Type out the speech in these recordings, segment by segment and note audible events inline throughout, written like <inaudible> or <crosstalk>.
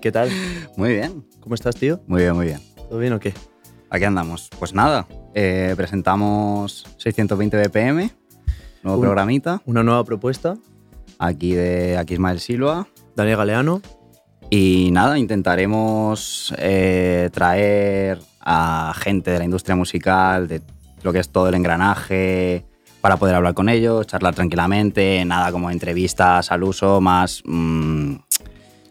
¿Qué tal? Muy bien. ¿Cómo estás, tío? Muy bien, muy bien. ¿Todo bien o qué? Aquí andamos. Pues nada, eh, presentamos 620 BPM, nuevo Un- programita, Una nueva propuesta. aquí de aquí Ismael Silva. Daniel Galeano. Y nada, intentaremos eh, traer a gente de la industria musical, de lo que es todo el engranaje, para poder hablar con ellos, charlar tranquilamente, nada como entrevistas al uso, más... mm,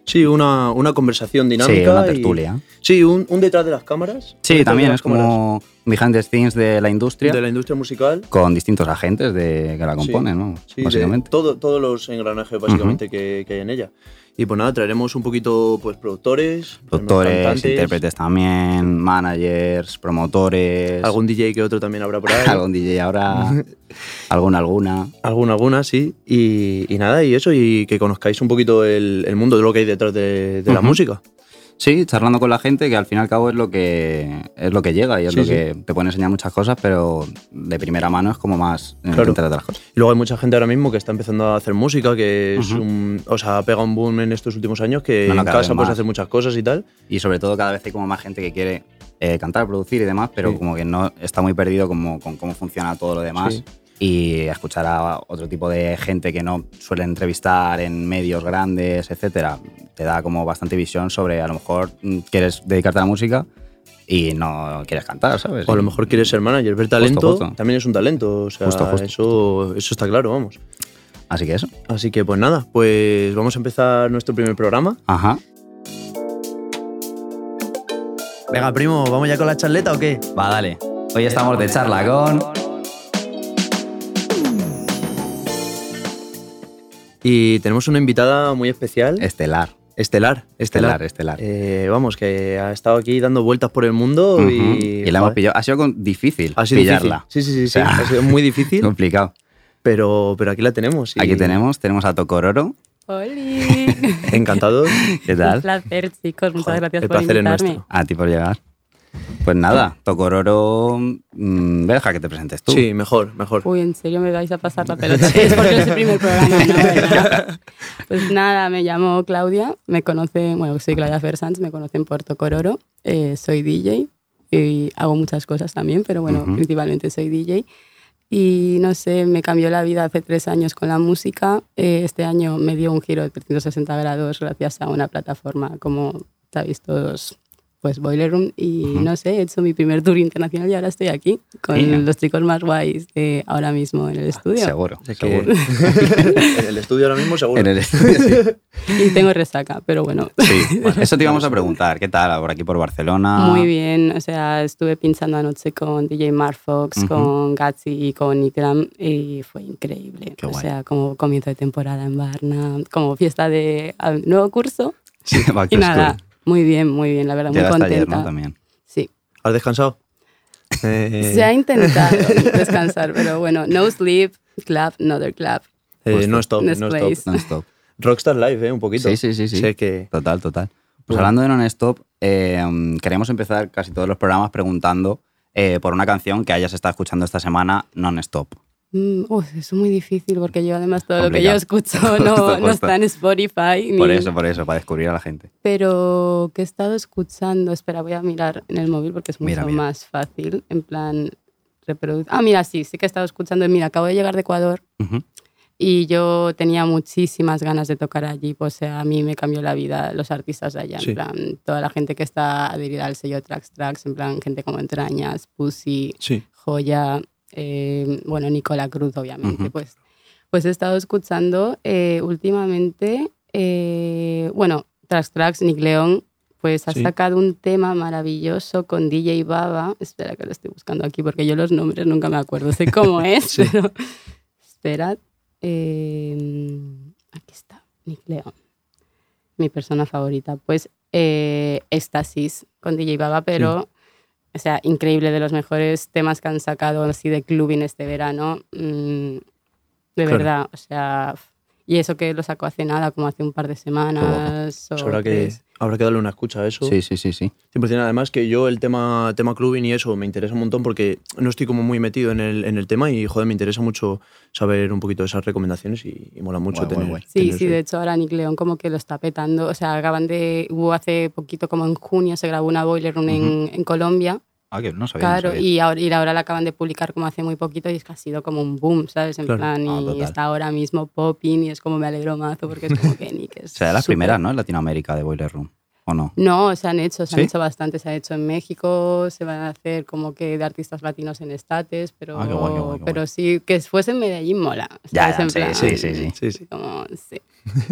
Sí, una, una conversación dinámica. sí, una y- tertulia. Sí, un, un detrás de las cámaras. Sí, también es como behind the scenes de la industria. De la industria musical. con distintos agentes de, que la componen, ¿no? Sí, Básicamente. todo, todos los engranajes básicamente que, que hay en ella. Y pues nada, traeremos un poquito pues productores, Productores, intérpretes también, managers, promotores, algún DJ que otro también habrá por <laughs> ahí. algún DJ ahora, <laughs> alguna, alguna. Alguna, alguna, sí. Y, y nada, y eso, y que conozcáis un poquito el, el mundo de lo que hay detrás de, de la música. Sí, charlando con la gente, que al fin y al cabo es lo que, es lo que llega y es Sí, lo sí. que te puede enseñar muchas cosas, pero de primera mano es como más el Claro. de las cosas. Y luego hay mucha gente ahora mismo que está empezando a hacer música, que es Ujú. un, o sea, ha pegado un boom en estos últimos años, que No, no, en casa puedes hacer muchas cosas y tal. Y sobre todo cada vez hay como más gente que quiere eh, cantar, producir y demás, pero Sí. como que no está muy perdido como, con cómo funciona todo lo demás. Y escuchar a otro tipo de gente que no suele entrevistar en medios grandes, etcétera, te da como bastante visión sobre a lo mejor mm, quieres dedicarte a la música y no quieres cantar, ¿sabes? O a lo mejor quieres ser manager, ver talento justo. también es un talento, o sea, Justo, justo. Eso, eso está claro, vamos. Así que eso. Así que pues nada, pues vamos a empezar nuestro primer programa. Ajá. Venga, primo, ¿vamos ya con la charleta o qué? Va, dale. Hoy estamos de charla con... Y tenemos una invitada muy especial, Estelar. estelar, Estelar, estelar. estelar. Eh, vamos, que ha estado aquí dando vueltas por el mundo y... y la hemos pillado. Ha sido con- difícil Ha sido pillarla. difícil. Sí, sí, sí, sí, O sea, ha sido muy difícil, <laughs> Complicado. pero, pero aquí la tenemos. y Aquí tenemos, tenemos a Tocororo. ¡Holi! <laughs> Encantados. ¿Qué Un tal? placer, chicos. Muchas Joder, gracias el por placer es nuestro. A ti por llegar. Pues nada, Tocororo, mm, deja que te presentes tú. Sí, mejor, mejor. Uy, ¿en serio me vais a pasar la pelota? es porque es el primer programa, ¿no? ¿Verdad? <laughs> Pues nada, me llamo Claudia, me conoce, bueno, soy Claudia Fersans, me conocen por Tocororo, eh, soy DJ y hago muchas cosas también, pero bueno, Ujú. principalmente soy DJ. Y no sé, me cambió la vida hace tres años con la música. Eh, este año me dio un giro de 360 grados gracias a una plataforma como sabéis todos, pues Boiler Room. Y no sé, he hecho mi primer tour internacional y ahora estoy aquí con Mira. los chicos más guays de ahora mismo en el estudio. Seguro, que- seguro. <laughs> en el estudio ahora mismo seguro. En el estudio, sí. <laughs> Y tengo resaca, pero bueno. Sí, <laughs> bueno, eso te íbamos a preguntar. ¿Qué tal por aquí por Barcelona? Muy bien, o sea, estuve pinchando anoche con DJ Marfox, Ujú. con Gatsy y con Itram y fue increíble. Qué o guay. sea, como comienzo de temporada en Barna, como fiesta de ah, nuevo curso Sí, y nada, school. Muy bien, muy bien, la verdad, muy contenta. ayer, ¿no? También. Sí, ¿Has descansado? Eh, <laughs> se ha intentado <laughs> descansar, pero bueno, no sleep, clap, another clap. eh, no stop, no stop. Non-stop. <laughs> Rockstar Live, ¿eh? Un poquito. Sí, sí, sí, sí. Sé que... Total, total. Pues Bueno. hablando de non-stop, eh, queremos empezar casi todos los programas preguntando eh, por una canción que hayas estado escuchando esta semana non-stop. Mm, es muy difícil porque yo además todo lo que yo escucho <laughs> no, no está en Spotify. Por ni- eso, por eso, para descubrir a la gente. Pero que he estado escuchando, espera, voy a mirar en el móvil porque es mucho Mira, mira. más fácil, en plan reproducir. Ah, mira, sí, sí que he estado escuchando. Mira, acabo de llegar de Ecuador y yo tenía muchísimas ganas de tocar allí, pues o sea, a mí me cambió la vida los artistas de allá, Sí. en plan, toda la gente que está adherida al sello Trax Trax, en plan, gente como Entrañas, Pussy, Sí. Joya, eh, bueno, Nicola Cruz, obviamente, pues, pues he estado escuchando eh, últimamente, eh, bueno, Trax Trax, Nick León, pues ha Sí. sacado un tema maravilloso con DJ Baba. Espera que lo estoy buscando aquí porque yo los nombres nunca me acuerdo. Sé cómo <laughs> es, pero. Esperad. Eh, aquí está, Nick León. Mi persona favorita. Pues eh, Éxtasis con DJ Baba, pero. O sea, increíble, de los mejores temas que han sacado así de clubbing este verano. Mm, de Claro. verdad, o sea. Y eso que lo sacó hace nada, como hace un par de semanas. O habrá, que, habrá que darle una escucha a eso. Sí, sí, sí, sí. 100%. Además que yo el tema, tema clubbing y eso me interesa un montón porque no estoy como muy metido en el, en el tema y joder, me interesa mucho saber un poquito de esas recomendaciones y, y mola mucho Guay, guay, tener, guay. Sí, tener sí, eso. de hecho ahora Nick León como que lo está petando. O sea, acaban de. Hubo hace poquito, como en junio, se grabó una Boiler Room en, en Colombia. Ah, que no sabía. no Claro, sabía. y ahora, y ahora la acaban de publicar como hace muy poquito y es que ha sido como un boom, ¿sabes? En Claro. plan, Ah, y total. está ahora mismo popping y es como me alegro mazo porque es como que Nick <laughs> es. O sea, de las súper- primeras, ¿no? En Latinoamérica de Boiler Room. ¿O no? No, se han hecho, se han hecho bastante. Se ha hecho en México, se van a hacer como que de artistas latinos en estates, pero, Ah, qué guay, qué guay, qué pero sí, que fuese en Medellín mola. Ya, ¿sabes? En sí, plan, sí, sí, sí. Sí, sí. Como, sí.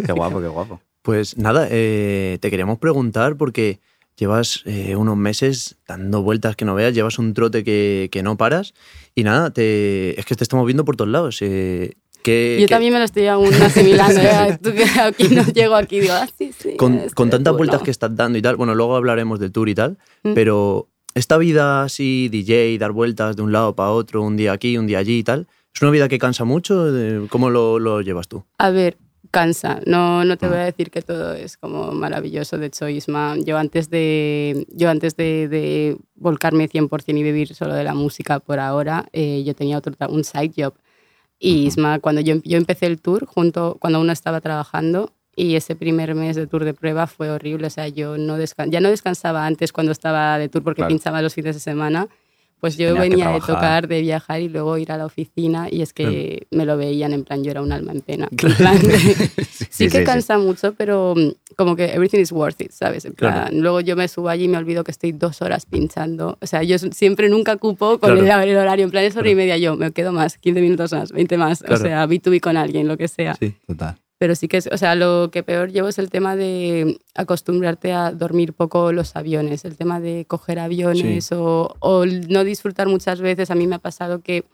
Qué guapo, qué guapo. Pues nada, eh, te queríamos preguntar porque llevas eh, unos meses dando vueltas que no veas, llevas un trote que, que no paras y nada, te, es que te estamos viendo por todos lados. eh, que- Yo que- también me lo estoy aún asimilando. ¿eh? <laughs> Tú que aquí no llego aquí digo, ah, sí, sí. con, este con tantas tú, vueltas no. que estás dando y tal, bueno, luego hablaremos del tour y tal, Mm. pero esta vida así, DJ, dar vueltas de un lado para otro, un día aquí, un día allí y tal, ¿es una vida que cansa mucho? De- ¿Cómo lo, lo llevas tú? A ver, cansa. No, no Mm. te voy a decir que todo es como maravilloso. De hecho, Isma, yo antes de, yo antes de, de volcarme 100% y vivir solo de la música por ahora, eh, yo tenía otro, un side job. Y Isma, cuando yo, yo empecé el tour, junto, cuando uno estaba trabajando, y ese primer mes de tour de prueba fue horrible. O sea, yo no ya no descansaba antes cuando estaba de tour porque Claro. pinchaba los fines de semana. Pues yo venía de tocar, de viajar y luego ir a la oficina y es que me lo veían en plan, yo era un alma en pena. En Claro. plan de- <laughs> sí, sí, que sí. cansa mucho, pero mm, como que everything is worth it, ¿sabes? En plan, Claro. luego yo me subo allí y me olvido que estoy dos horas pinchando. O sea, yo siempre nunca cupo con Claro. el, el horario, en plan es hora y media yo, me quedo más, 15 minutos más, 20 más, o sea, B2B con alguien, lo que sea. Sí. Total. Pero sí que es, o sea, lo que peor llevo es el tema de acostumbrarte a dormir poco los aviones, el tema de coger aviones Sí. o, o no disfrutar muchas veces. A mí me ha pasado que,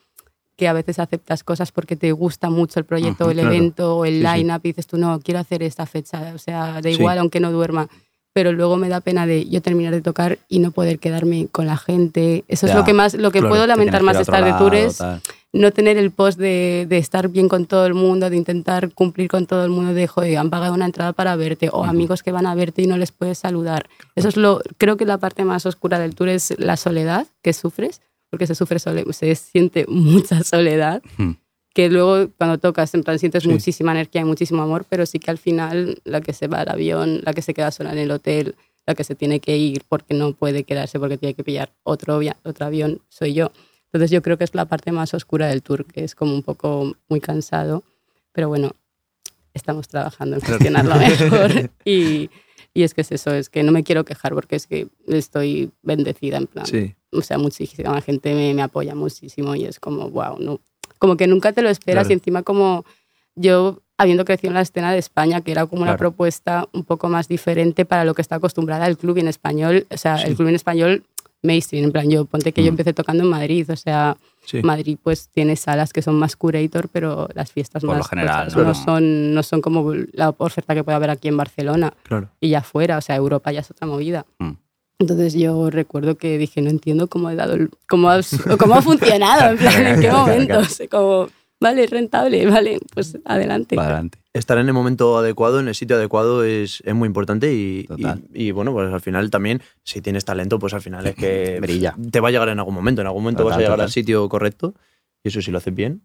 que a veces aceptas cosas porque te gusta mucho el proyecto, el claro. evento o el Sí, sí. line-up y dices tú, no, quiero hacer esta fecha, o sea, da igual aunque no duerma. Pero luego me da pena de yo terminar de tocar y no poder quedarme con la gente. Eso es lo que más, lo que claro, puedo lamentar más de estar de tours tal. no tener el post de, de estar bien con todo el mundo, de intentar cumplir con todo el mundo, de joder, han pagado una entrada para verte, o amigos que van a verte y no les puedes saludar. Eso es lo, creo que la parte más oscura del tour es la soledad que sufres, porque se sufre sole- se siente <laughs> mucha soledad, Hmm. Que luego cuando tocas, en plan, sientes Sí. muchísima energía y muchísimo amor, pero sí que al final la que se va al avión, la que se queda sola en el hotel, la que se tiene que ir porque no puede quedarse porque tiene que pillar otro, otro avión, soy yo. Entonces yo creo que es la parte más oscura del tour, que es como un poco muy cansado, pero bueno, estamos trabajando en gestionarlo mejor. <laughs> Y, y es que es eso, es que no me quiero quejar porque es que estoy bendecida en plan. Sí. O sea, muchísima gente me, me apoya muchísimo y es como, wow, no. Como que nunca te lo esperas Claro. y encima como yo habiendo crecido en la escena de España, que era como una Claro. propuesta un poco más diferente para lo que está acostumbrada el club en español, o sea, Sí. el club en español mainstream, en plan, yo ponte que yo Mm. empecé tocando en Madrid, o sea, Sí. Madrid pues tiene salas que son más curator, pero las fiestas Por lo más general, tochas ¿no? no, son, no son como la oferta que puede haber aquí en Barcelona Claro. y ya fuera, o sea, Europa ya es otra movida. Mm. Entonces yo recuerdo que dije, no entiendo cómo he dado, el- cómo ha, cómo ha funcionado, en plan, en qué Claro, claro. momentos, como, vale, es rentable, vale, pues adelante. Adelante. Estar en el momento adecuado, en el sitio adecuado, es, es muy importante y, Total. y- y, bueno, pues al final también, si tienes talento, pues al final es que <laughs> Brilla. te va a llegar en algún momento, en algún momento vas a Total, llegar total. al sitio correcto y eso si lo haces bien.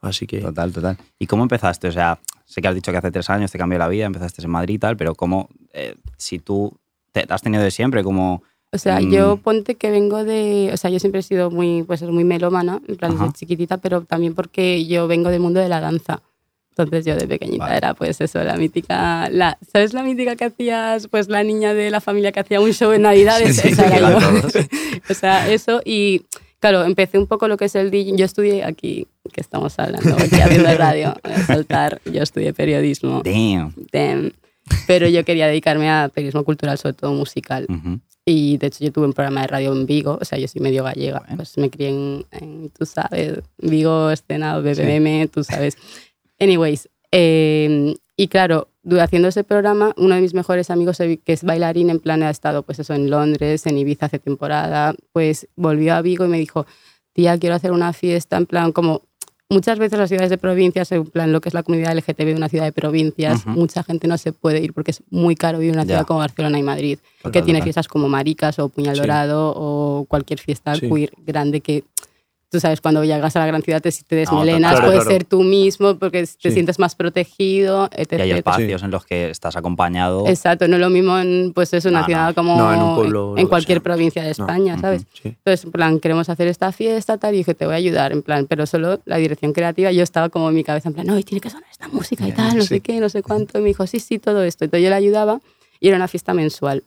Así que... Total, total. ¿Y cómo empezaste? O sea, sé que has dicho que hace tres años te cambió la vida, empezaste en Madrid y tal, pero ¿cómo, eh, si tú te, has tenido de siempre, como... O sea, Mm. yo ponte que vengo de, o sea, yo siempre he sido muy, pues muy melómana, en plan desde chiquitita, pero también porque yo vengo del mundo de la danza. Entonces yo de pequeñita Vale. era pues eso, la mítica, la, ¿sabes la mítica que hacías? Pues la niña de la familia que hacía un show en Navidades, Sí, sí, todos. <laughs> o sea, eso y claro, empecé un poco lo que es el DJ, yo estudié aquí, que estamos hablando, aquí haciendo radio, voy a soltar, yo estudié periodismo. Damn. Damn. Pero yo quería dedicarme a periodismo cultural, sobre todo musical. Ujú. Y de hecho yo tuve un programa de radio en Vigo, o sea, yo soy medio gallega, Bueno. pues me crié en, en, tú sabes, Vigo, escena, BBM, tú sabes. Anyways, eh, y claro, haciendo ese programa, uno de mis mejores amigos, eh, que es bailarín, en plan ha estado pues eso en Londres, en Ibiza hace temporada, pues volvió a Vigo y me dijo, tía, quiero hacer una fiesta, en plan como... Muchas veces las ciudades de provincias, en plan lo que es la comunidad LGTB de una ciudad de provincias, mucha gente no se puede ir porque es muy caro vivir en una Ya. ciudad como Barcelona y Madrid Total, que tiene fiestas como Maricas o Puñal Sí. Dorado o cualquier fiesta Sí. queer grande que tú sabes, cuando llegas a la gran ciudad te, te desmelenas, total. puedes Claro, ser tú mismo porque te Sí. sientes más protegido, etc. Y hay espacios en los que estás acompañado. Exacto, no es lo mismo en pues es una No, ciudad no. como No, en un pueblo, en cualquier provincia de No. España, ¿sabes? Sí. Entonces, en plan, queremos hacer esta fiesta, tal, y dije, te voy a ayudar, en plan, pero solo la dirección creativa, yo estaba como en mi cabeza, en plan, no, y tiene que sonar esta música y tal, no sí. sé qué, no sé cuánto, y me dijo, sí, sí, todo esto. Entonces yo le ayudaba y era una fiesta mensual.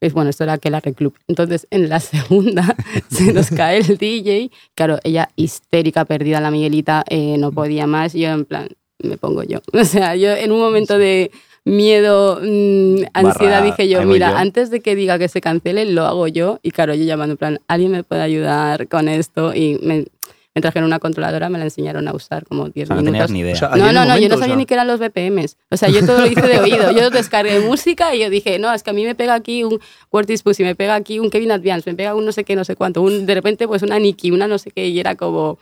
Es bueno, esto era que la Club. Entonces, en la <laughs> segunda se nos cae el DJ. Claro, ella histérica, perdida, la Miguelita, eh, no podía más. Yo, en plan, me pongo yo. <laughs> O sea, yo en un momento de miedo, mm, ansiedad, Barra, dije yo, mira, yo". antes de que diga que se cancele, lo hago yo. Y claro, yo llamando, en plan, ¿alguien me puede ayudar con esto? Y me, me trajeron una controladora, me la enseñaron a usar como 10 O sea, no minutos. tenías ni idea. O sea, ahí No, no, no, yo no sabía o sea. ni qué eran los BPMs. O sea, yo todo lo hice de <laughs> oído. Yo descargué música y yo dije, no, es que a mí me pega aquí un Curtis Pussy, me pega aquí un Kevin Advance, me pega un no sé qué, no sé cuánto. Un, de repente, pues una Nicki, una no sé qué, y era como,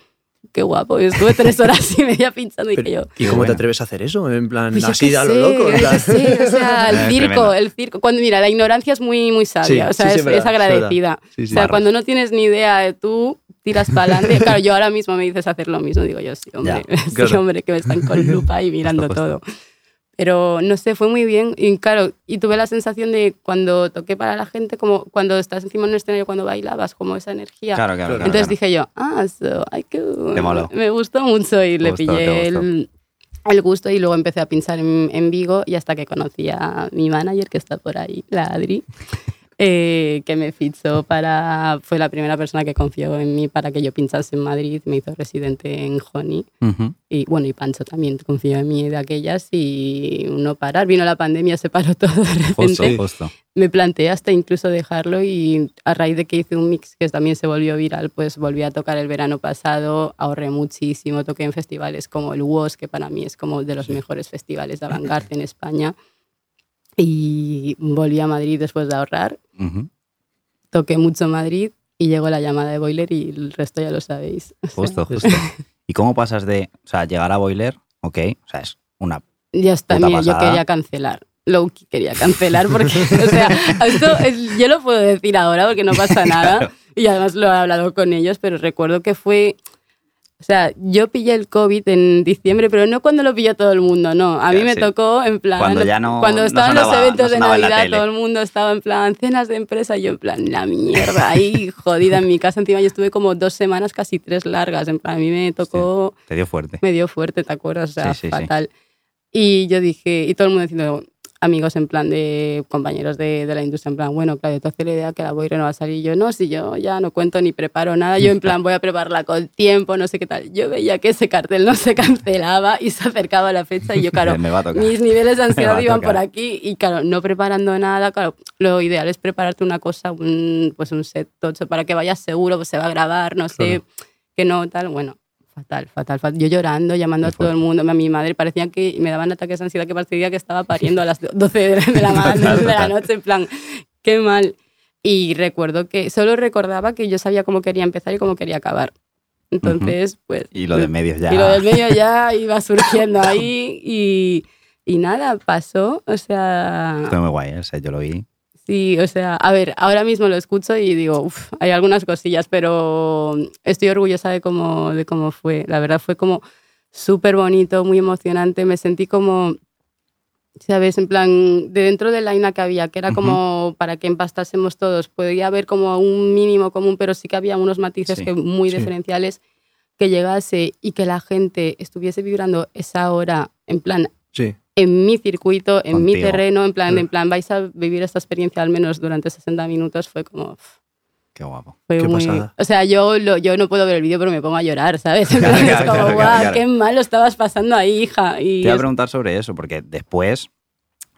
qué guapo. Estuve tres horas y media pinchando y Pero, dije yo. ¿Y cómo bueno. te atreves a hacer eso? En plan, Pues así a lo loco. en plan- sé, o sea, <laughs> el circo, el circo. Cuando, mira, la ignorancia es muy, muy sabia, Sí, o sea, sí, sí, es, verdad, es agradecida. Sí, sí. o sea, Barras. cuando no tienes ni idea de tú, tiras para adelante. <laughs> Claro, yo ahora mismo me dices hacer lo mismo, digo yo, sí, hombre, <laughs> sí, claro. hombre, que me están con lupa y mirando todo. Pero no sé, fue muy bien. Y claro, y tuve la sensación de cuando toqué para la gente, como cuando estás encima en un escenario, cuando bailabas, como esa energía. Claro, claro. claro, Entonces claro. dije yo, ah, so, I could- me gustó mucho y Te le gustó, pillé el, el gusto y luego empecé a pinchar en, en Vigo y hasta que conocí a mi manager que está por ahí, la Adri, eh, que me fichó para, fue la primera persona que confió en mí para que yo pinchase en Madrid, me hizo residente en Honey Ujú. y bueno, y Pancho también confió en mí de aquellas y no parar, vino la pandemia, se paró <laughs> todo de Justo, repente. Justo. me planteé hasta incluso dejarlo y a raíz de que hice un mix que también se volvió viral, pues volví a tocar el verano pasado, ahorré muchísimo, toqué en festivales como el WOS, que para mí es como de los mejores festivales de avant en España, y volví a Madrid después de ahorrar, Ujú. toqué mucho Madrid y llegó la llamada de Boiler y el resto ya lo sabéis. <laughs> O sea, Justo, justo. <laughs> ¿Y cómo pasas de, o sea, llegar a Boiler, ok, o sea, es una... Ya está, Puta mira, yo pasada. quería cancelar. Loki quería cancelar porque, <laughs> o sea, esto es- yo lo puedo decir ahora porque no pasa nada. Y además lo he hablado con ellos, pero recuerdo que fue. O sea, yo pillé el COVID en diciembre, pero no cuando lo pilló todo el mundo, no. A mí me sí. tocó en plan. Cuando ya no- Cuando no estaban los eventos no de Navidad, todo el mundo estaba en plan cenas de empresa, y yo en plan, la mierda, ahí jodida en mi casa. Encima yo estuve como dos semanas, casi tres largas. En plan, a mí me tocó Te dio fuerte. me dio fuerte, ¿te acuerdas? O sea, Sí, sí, sí. fatal. Y yo dije, y todo el mundo diciendo, amigos en plan de compañeros de, de la industria, en plan, bueno, Claudio, te hace la idea que la Boire no va a salir. Y yo, no, si yo ya no cuento ni preparo nada, yo en <laughs> plan voy a prepararla con tiempo, no sé qué tal. Yo veía que ese cartel no se cancelaba y se acercaba la fecha y yo, <laughs> claro, mis niveles de <laughs> ansiedad iban por aquí y claro, no preparando nada, claro, lo ideal es prepararte una cosa, un, pues un set tocho para que vayas seguro, pues se va a grabar, no sé, que no, tal, bueno, fatal, fatal, fatal. Yo llorando, llamando a todo el mundo, a mi madre, parecía que me daban ataques de ansiedad que parecía que estaba pariendo a las 12 de la, de la <laughs> de la noche, en plan, qué mal. Y recuerdo que solo recordaba que yo sabía cómo quería empezar y cómo quería acabar. Entonces, pues... Y lo de medios ya. Y lo del medio ya <laughs> iba surgiendo ahí y, y nada, pasó. O sea, Fue muy guay, o sea, yo lo vi. Sí, o sea, a ver, ahora mismo lo escucho y digo, uff, hay algunas cosillas, pero estoy orgullosa de cómo, de cómo fue. La verdad fue como súper bonito, muy emocionante. Me sentí como, ¿sabes? En plan, de dentro de la INA que había, que era como para que empastásemos todos. Podía haber como un mínimo común, pero sí que había unos matices Sí, que muy sí. diferenciales que llegase y que la gente estuviese vibrando esa hora en plan Sí. En mi circuito, en mi Contigo. terreno, en plan, en plan vais a vivir esta experiencia al menos durante 60 minutos, fue como... uf, Qué guapo. Fue Qué muy, pasada. o sea, yo, lo- yo no puedo ver el vídeo, pero me pongo a llorar, ¿sabes? <laughs> Claro, es claro, como, claro, qué mal lo estabas pasando ahí, hija. Y Te iba a es- preguntar sobre eso, porque después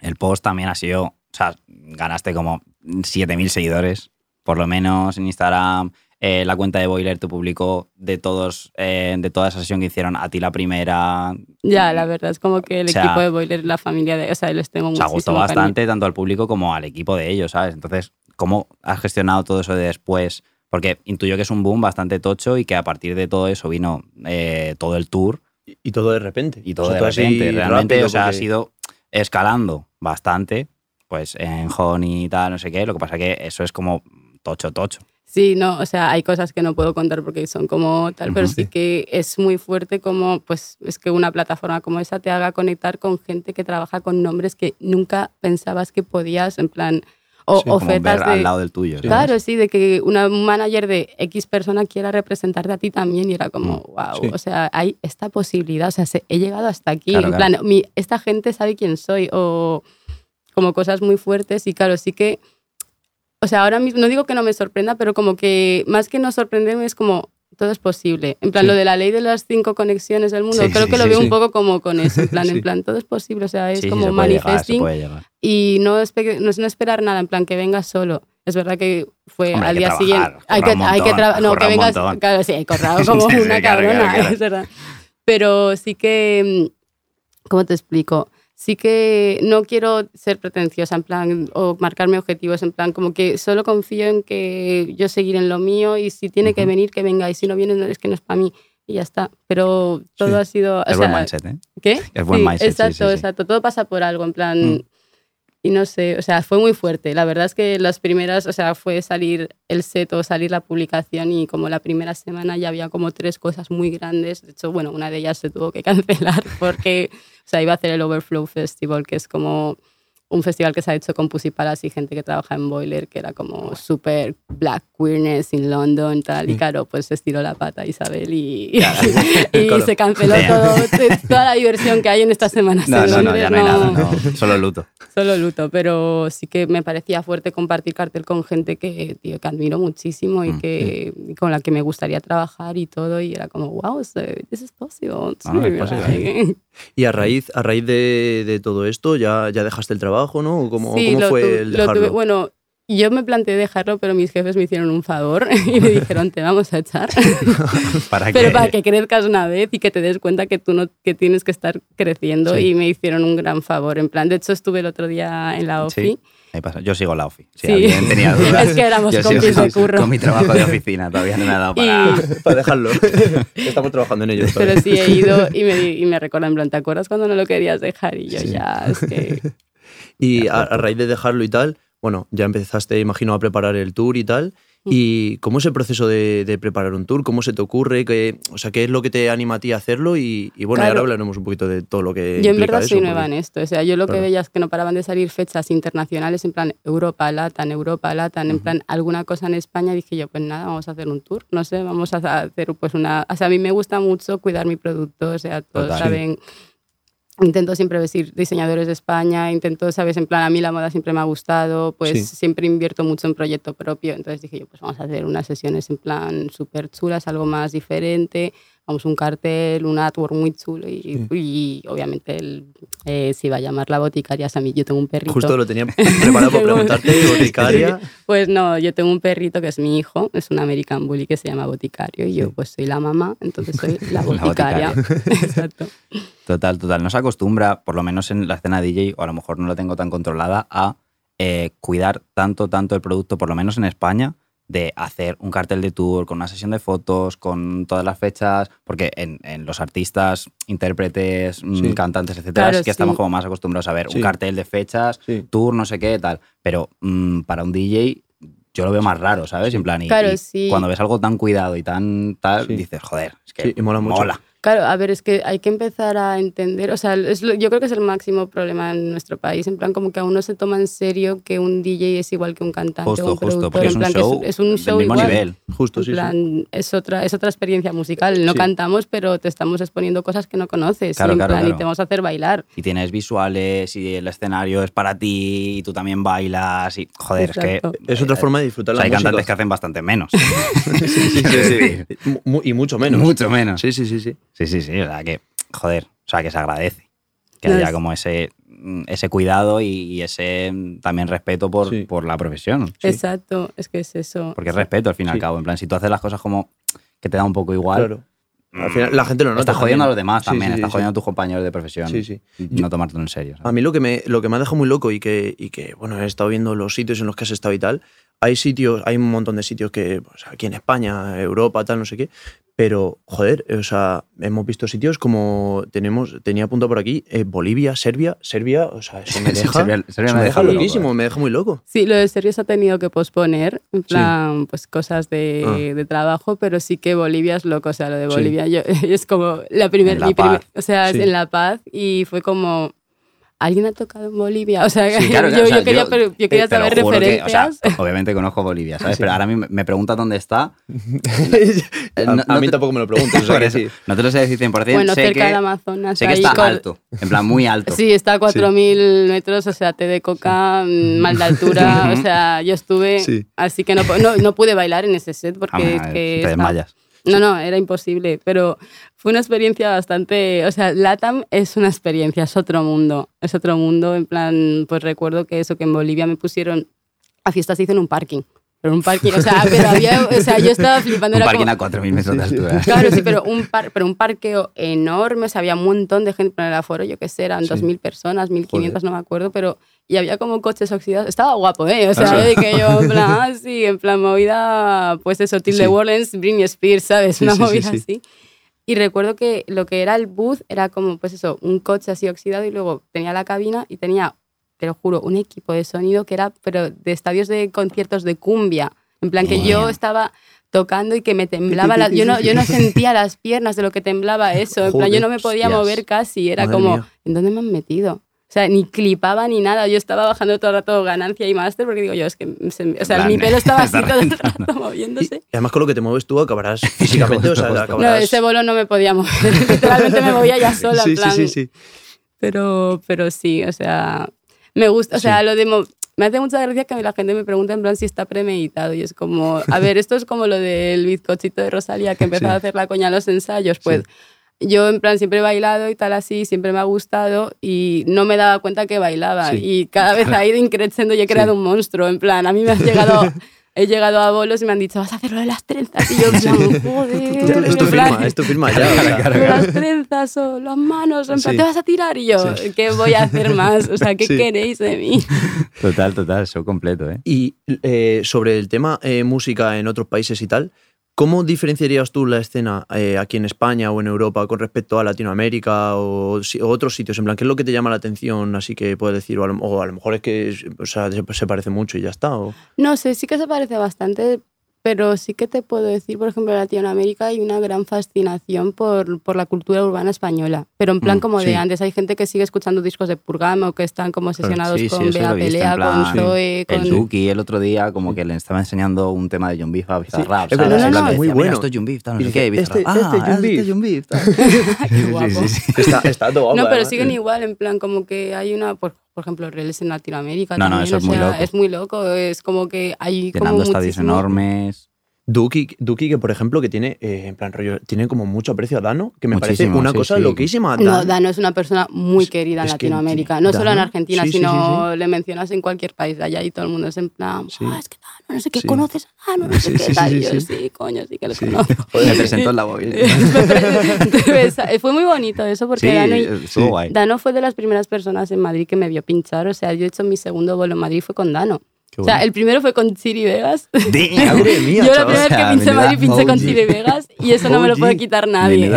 el post también ha sido, o sea, ganaste como 7.000 seguidores, por lo menos en Instagram. Eh, la cuenta de Boiler te publicó de todos, eh, de toda esa sesión que hicieron, a ti la primera. Ya, la verdad es como que el O sea, equipo de Boiler, la familia de. O sea, les tengo O sea, muchísimo gustó cariño. bastante tanto al público como al equipo de ellos, ¿sabes? Entonces, ¿cómo has gestionado todo eso de después? Porque intuyo que es un boom bastante tocho y que a partir de todo eso vino eh, todo el tour Y, y todo de repente. y todo O sea, de repente. Realmente, o sea, ha porque- sido escalando bastante, pues en Honey y tal, no sé qué. Lo que pasa que eso es como tocho, tocho. Sí, no, o sea, hay cosas que no puedo contar porque son como tal, pero Ujú. sí que es muy fuerte como, pues, es que una plataforma como esa te haga conectar con gente que trabaja con nombres que nunca pensabas que podías, en plan, o Sí, Como ver ofertas al de... lado del tuyo. ¿sabes? Claro, sí, de que una un manager de X persona quiera representarte a ti también y era como, wow, Sí. o sea, hay esta posibilidad, o sea, se- he llegado hasta aquí, Claro, en plan, mi- esta gente sabe quién soy o como cosas muy fuertes y claro, sí que, o sea, ahora mismo, no digo que no me sorprenda, pero como que más que no sorprenderme es como, todo es posible. En plan, Sí. lo de la ley de las cinco conexiones del mundo, Sí, creo sí, que lo veo un poco como con eso, en plan, <laughs> en plan, todo es posible, o sea, es como se puede llegar, se manifesting y no, espe- no, es no esperar nada, en plan que vengas solo. Es verdad que fue Hombre, al día trabajar, siguiente. Hay que, un hay que montón, No, que un vengas. montón. Claro, sí, he corrado <laughs> como una cabrona, <laughs> es verdad. Pero sí que. ¿Cómo te explico? Sí que no quiero ser pretenciosa, en plan, o marcarme objetivos, en plan, como que solo confío en que yo seguir en lo mío y si tiene que Ujú. venir, que venga. Y si no viene, no, es que no es para mí. Y ya está. Pero todo Sí. ha sido. o Es buen sea, mindset, ¿eh? ¿Qué? Es buen Sí, mindset, Exacto, sí, exacto. Todo pasa por algo, en plan. Mm. Y no sé, o sea, fue muy fuerte. La verdad es que las primeras, o sea, fue salir el set o salir la publicación y como la primera semana ya había como tres cosas muy grandes. De hecho, bueno, una de ellas se tuvo que <laughs> cancelar porque, sea, iba a hacer el Overflow Festival, que es como un festival que se ha hecho con Pussy Palace y gente que trabaja en Boiler, que era como súper black queerness in London, tal. Y Sí. claro, pues se estiró la pata Isabel y, Claro. <laughs> y Claro. se canceló todo, <laughs> toda la diversión que hay en estas semanas. No, no, no, ya no hay nada, no, solo luto. Solo luto, pero sí que me parecía fuerte compartir cartel con gente que, tío, que admiro muchísimo y Mm, que, y con la que me gustaría trabajar y todo. Y era como, wow, so this is possible. Ah, es posible. <laughs> Y a raíz, a raíz de, de todo esto, ¿ya, ya dejaste el trabajo, ¿no? ¿O ¿Cómo, Sí, cómo fue tu- el lo dejarlo? tuve- bueno, yo me planteé dejarlo, pero mis jefes me hicieron un favor <laughs> y me dijeron, te vamos a echar. <laughs> Para pero para que crezcas una vez y que te des cuenta que tú no que tienes que estar creciendo Sí. y me hicieron un gran favor. En plan, de hecho estuve el otro día en la OFI. Sí. Ahí pasa. Yo sigo la OFI. Si Sí. alguien tenía <laughs> dudas. Es que éramos yo sigo compis de <laughs> con- curro. Con mi trabajo de oficina todavía no me ha dado para. <laughs> Y- Para dejarlo. Estamos trabajando en ello. Pero sí he ido y me, y me recuerdan, en plan, ¿te acuerdas cuando no lo querías dejar? Y yo Sí. ya, es que... Y a, a raíz de dejarlo y tal, bueno, ya empezaste, imagino, a preparar el tour y tal. Mm. ¿Y cómo es el proceso de, de preparar un tour? ¿Cómo se te ocurre? ¿Qué, o sea, ¿qué es lo que te anima a ti a hacerlo? Y, y bueno, Claro. ahora hablaremos un poquito de todo lo que Yo en verdad eso, soy porque- nueva en esto. O sea, yo lo que veía es que no paraban de salir fechas internacionales en plan Europa, Latan, Europa, Latan, en plan alguna cosa en España. Y dije yo, pues nada, vamos a hacer un tour. No sé, vamos a hacer pues una... O sea, a mí me gusta mucho cuidar mi producto. O sea, todos Total. saben... Intento siempre vestir diseñadores de España, intento, ¿sabes? En plan, a mí la moda siempre me ha gustado, pues Sí. siempre invierto mucho en proyecto propio. Entonces dije yo, pues vamos a hacer unas sesiones en plan súper chulas, algo más diferente. Vamos, un cartel, un artwork muy chulo y, y obviamente el, eh, se iba a llamar La Boticaria. A mí yo tengo un perrito. Justo lo tenía <laughs> preparado para preguntarte, boticaria. <laughs> Pues no, yo tengo un perrito que es mi hijo, es un American Bully que se llama Boticario y yo pues soy la mamá, entonces soy <laughs> la La boticaria. Exacto. Total, total. No se acostumbra, por lo menos en la escena DJ, o a lo mejor no lo tengo tan controlada, a eh, cuidar tanto, tanto el producto, por lo menos en España, de hacer un cartel de tour con una sesión de fotos, con todas las fechas, porque en, en los artistas, intérpretes, mm, Sí. cantantes, etcétera, Claro, sí que estamos como más acostumbrados a ver Sí. un cartel de fechas, Sí. tour, no sé qué, tal. Pero mm, para un DJ yo lo veo más raro, ¿sabes? En plan, y, Claro, y sí. cuando ves algo tan cuidado y tan tal, Sí. dices, joder, es que Sí, y mola mucho. Claro, a ver, es que hay que empezar a entender, o sea, es lo- yo creo que es el máximo problema en nuestro país, en plan como que aún no se toma en serio que un DJ es igual que un cantante Justo, o un justo, productor, porque es en un plan que show es, un del show mismo igual. nivel. Justo, En sí, sí. plan, es otra, es otra experiencia musical. No Sí. cantamos, pero te estamos exponiendo cosas que no conoces. Claro, y, en claro, plan, y te vamos a hacer bailar. y tienes visuales y el escenario es para ti y tú también bailas y joder, Exacto. es que Es otra forma de disfrutar o la sea, hay música. cantantes que hacen bastante menos. <laughs> sí, sí, sí, <laughs> Y mucho menos. Mucho menos. Sí, sí, sí, sí. Sí, sí, sí, o sea que joder, o sea que se agradece que No, haya es- como ese mm, ese cuidado y, y ese mm, también respeto por, Sí. por la profesión. Exacto, es que es eso. Porque es respeto al fin y al cabo. En plan, si tú haces las cosas como que te da un poco igual, Claro. Al final, la gente lo nota. estás jodiendo a los demás Sí, también, sí, estás sí, jodiendo a tus compañeros de profesión. Sí, sí. No tomártelo en serio. ¿sabes? A mí lo que me, lo que me ha dejado muy loco y que, y que, bueno, he estado viendo los sitios en los que has estado y tal, hay sitios, hay un montón de sitios que, pues, aquí en España, Europa, tal, no sé qué, pero, joder, o sea, hemos visto sitios como tenemos, tenía apuntado por aquí, eh, Bolivia, Serbia, Serbia, o sea, eso me <laughs> deja, Serbia- Serbia eso me me deja deja loco, loquísimo, eh. me deja muy loco. Sí, lo de serio se ha tenido que posponer, en Sí. plan, pues cosas de, Ah. de trabajo, pero sí que Bolivia es loco, o sea, lo de Sí. Bolivia yo, <laughs> es como la primera, mi primer- o sea, Sí. es en La Paz y fue como, ¿alguien ha tocado en Bolivia? O sea, Sí, <laughs> claro, yo, claro, o sea, yo quería, yo pero yo quería te lo saber juro que, o sea, referencias. <laughs> obviamente conozco Bolivia, ¿sabes? Pero ahora a mí me- me preguntas dónde está. a, <laughs> no- a no mí te- tampoco me lo preguntes, o sea que sí. No te lo sé decir 100%. bueno, sé cerca que, del Amazonas. sé que está con- alto, en plan muy alto. Sí, está a 4.000 metros, o sea, té de coca, mm, mal de altura, o sea, yo estuve, Sí. así que no, no, no pude bailar en ese set porque Ah, es que te desmayas. No, no, era imposible, pero fue una experiencia bastante, o sea, LATAM es una experiencia, es otro mundo, es otro mundo, en plan, pues recuerdo que eso, que en Bolivia me pusieron, a fiesta se hizo en un parking, pero un parking, o sea, <laughs> pero había, o sea, yo estaba flipando, Un era parking como, a 4.000 metros de altura. Claro, sí, pero <laughs> un, par, pero un parqueo enorme, o sea, había un montón de gente en el aforo, yo qué sé, eran Sí. 2.000 personas, 1.500, Joder. no me acuerdo, pero y había como coches oxidados. Estaba guapo, ¿eh? O sea, Ah, de que yo, en plan, <laughs> ah, sí, en plan movida, pues eso, Tilde Sí. Warlens, Britney Spears, ¿sabes? Sí, Una sí, sí, movida sí. así. Y recuerdo que lo que era el booth era como, pues eso, un coche así oxidado y luego tenía la cabina y tenía, te lo juro, un equipo de sonido que era, pero de estadios de conciertos de cumbia. En plan, que yo estaba tocando y que me temblaba, la- yo, no, yo no <laughs> sentía las piernas de lo que temblaba eso, en plan, yo no me podía Joder, mover casi, era Madre como, mía. ¿en dónde me han metido? O sea, ni clipaba ni nada, yo estaba bajando todo el rato ganancia y máster porque digo yo, es que, se o sea, plan, mi pelo estaba <laughs> así todo el rato Y, moviéndose. y además con lo que te mueves tú acabarás <laughs> físicamente, o sea, acabarás... No, ese bolo no me podía mover, literalmente me movía ya sola, sí, en plan, sí, sí, sí. Pero, pero sí, o sea, me gusta, o sea, lo de... Me hace mucha gracia que la gente me pregunta en plan si está premeditado y es como, a ver, esto es como lo del bizcochito de Rosalía que empezó Sí. a hacer la coña en los ensayos, pues yo en plan siempre he bailado y tal así, siempre me ha gustado y no me daba cuenta que bailaba Sí. y cada vez ha ido increciendo y he creado un monstruo, en plan, a mí me ha llegado... <laughs> He llegado a bolos y me han dicho, vas a hacerlo de las trenzas. Y yo, plan, <laughs> joder. Ya, es tu en plan, firma, es tu firma ya. sea. pero las trenzas o las manos, en plan, Sí. te vas a tirar y yo, Sí. ¿qué voy a hacer más? O sea, ¿qué Sí. queréis de mí? <laughs> Total, total, eso completo, ¿eh? Y eh, sobre el tema eh, música en otros países y tal, ¿cómo diferenciarías tú la escena eh, aquí en España o en Europa con respecto a Latinoamérica o, otros sitios? En plan, ¿qué es lo que te llama la atención? Así que puedes decir, o a lo, mejor es que o sea, se, parece mucho y ya está. No sé, sí que se parece bastante, pero sí que te puedo decir, por ejemplo, en Latinoamérica hay una gran fascinación por, por la cultura urbana española, pero en plan Mm, como sí. de antes. Hay gente que sigue escuchando discos de Purgamo, que están como obsesionados Sí, sí, con eso Bea Pelea, plan, con Zoe, con... El Duki el otro día como que le estaba enseñando un tema de John Beef a Bizarrap. es no, muy "Mira, bueno". esto es John Beef, tal, no sé qué. Bizarrap, este- "Ah, este es John este Beef". tal. <laughs> Qué guapo. Sí, sí, sí. Está, está todo guapo, No, pero siguen igual, en plan, como que hay una, por, por ejemplo, reels en Latinoamérica. No, no, también, eso o es muy sea, loco. Es muy loco, es como que hay como Llenando estadios muchísimo- enormes. Duki, Duki, que por ejemplo, que tiene, eh, en plan rollo, tiene como mucho aprecio a Dano, que me parece una sí, cosa sí. loquísima. No, Dan- Dano es una persona muy querida en es Latinoamérica. no solo en Argentina, sí, sí, sino sí, le mencionas en cualquier país de allá y todo el mundo es en plan, Sí. "Ah, es que Dano, no sé qué, Sí. ¿conoces a Dano? No sé Sí, qué sí, tal. sí, Y yo, sí. coño, sí que lo Sí. conozco. <laughs> Me presentó en la <laughs> bobina. Entonces, Fue muy bonito eso porque Dano, y- estuvo guay. Dano fue de las primeras personas en Madrid que me vio pinchar. O sea, yo he hecho mi segundo bolo en Madrid fue con Dano. O sea, el primero fue con Chiri Vegas. Damn. <laughs> Madre mía, yo la primera vez que pinché en Madrid pinché con. Chiri Vegas y eso no me lo puede quitar nadie.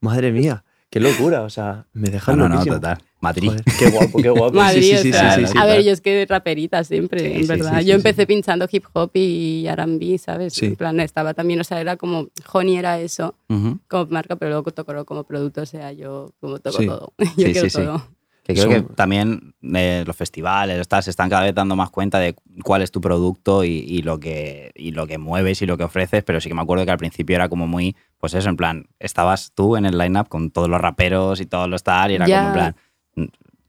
Madre mía, qué locura, o sea, me deja No, no, no, total. Madrid. Joder, qué guapo, qué guapo. <laughs> Madrid, sí, sí, sí, sea, sí, sí, a ver, yo es que raperita siempre, Sí, en sí, verdad. sí, yo sí, empecé pinchando hip hop y R&B, ¿sabes? Sí. En plan, estaba también, o sea, era como, Honey era eso, Ujú. como marca, pero luego toco como producto, o sea, yo como toco Sí. todo. <laughs> Yo Sí, quiero sí, sí. todo. Que creo Son- que también eh, los festivales estas, se están cada vez dando más cuenta de cuál es tu producto y, y lo que, y lo que mueves y lo que ofreces, pero sí que me acuerdo que al principio era como muy, pues eso, en plan, estabas tú en el line-up con todos los raperos y todos los tal, y era Ya. como en plan,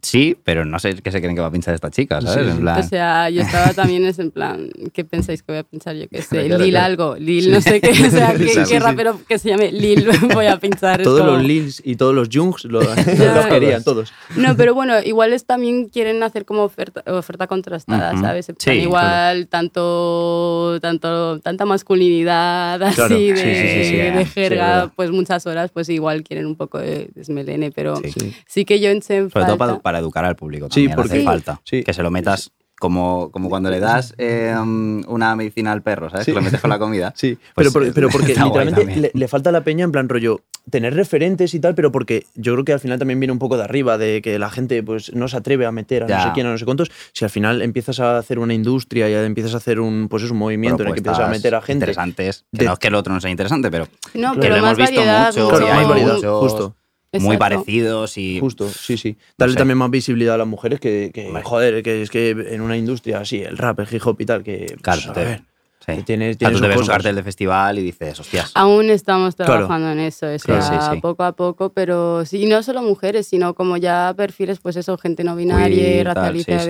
sí, pero no sé qué se creen que va a pinchar esta chica, ¿sabes? Sí, En sí. plan, O sea, yo estaba también es en plan, ¿qué pensáis que voy a pinchar? Yo qué <laughs> sé, Claro, Lil claro. algo, Lil no sé qué, o sea, <laughs> ¿qué, Sí, qué rapero que se llame Lil <laughs> voy a pinchar? Es Todos como- los Lils y todos los Jungs lo- los querían, todos. No, pero bueno, igual es también quieren hacer como oferta, oferta contrastada. ¿sabes? Plan, igual tanto, tanto, tanta masculinidad así de, de jerga, pues muchas horas, pues igual quieren un poco de desmelene, pero sí, que yo en Sobre todo para, para educar al público Sí, también porque- hace falta. Sí. Que se lo metas como, como cuando le das eh, um, una medicina al perro, ¿sabes? Sí. Que lo metes con la comida. <laughs> Sí, Pues, pero, por- pero porque literalmente le, le falta la peña en plan rollo tener referentes y tal, pero porque yo creo que al final también viene un poco de arriba, de que la gente pues no se atreve a meter a no Ya. sé quién, a no sé cuántos. Si al final empiezas a hacer una industria y empiezas a hacer un, pues es un movimiento en el que empiezas a meter a gente. interesantes. Que de- no es que el otro no sea interesante, pero No, que pero lo hemos visto mucho. Claro, y hay variedad, muchos justo. Muy parecidos y. Justo, sí, sí. Darle sé. también más visibilidad a las mujeres que, que, joder, que es que en una industria así, el rap, el hip hop y tal, que. Claro, pues, a te- ver, sí. que tiene, O sea, tiene tú te ves un cartel de festival y dices, hostias. Aún estamos Claro. trabajando en eso, o sea, Claro, sí, sí. poco a poco, pero sí, y no solo mujeres, sino como ya perfiles, pues eso, gente no binaria,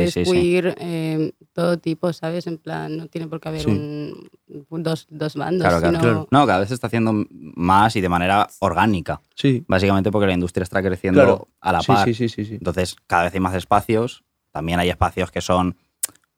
sí. queer, eh, todo tipo, ¿sabes? En plan, no tiene por qué haber Sí. un, un- dos, dos bandos, Claro, claro, sino... claro. No, cada vez se está haciendo más y de manera orgánica. Sí, Básicamente porque la industria está creciendo claro. a la Sí, par. Sí, sí, sí. sí. Entonces, cada vez hay más espacios. También hay espacios que son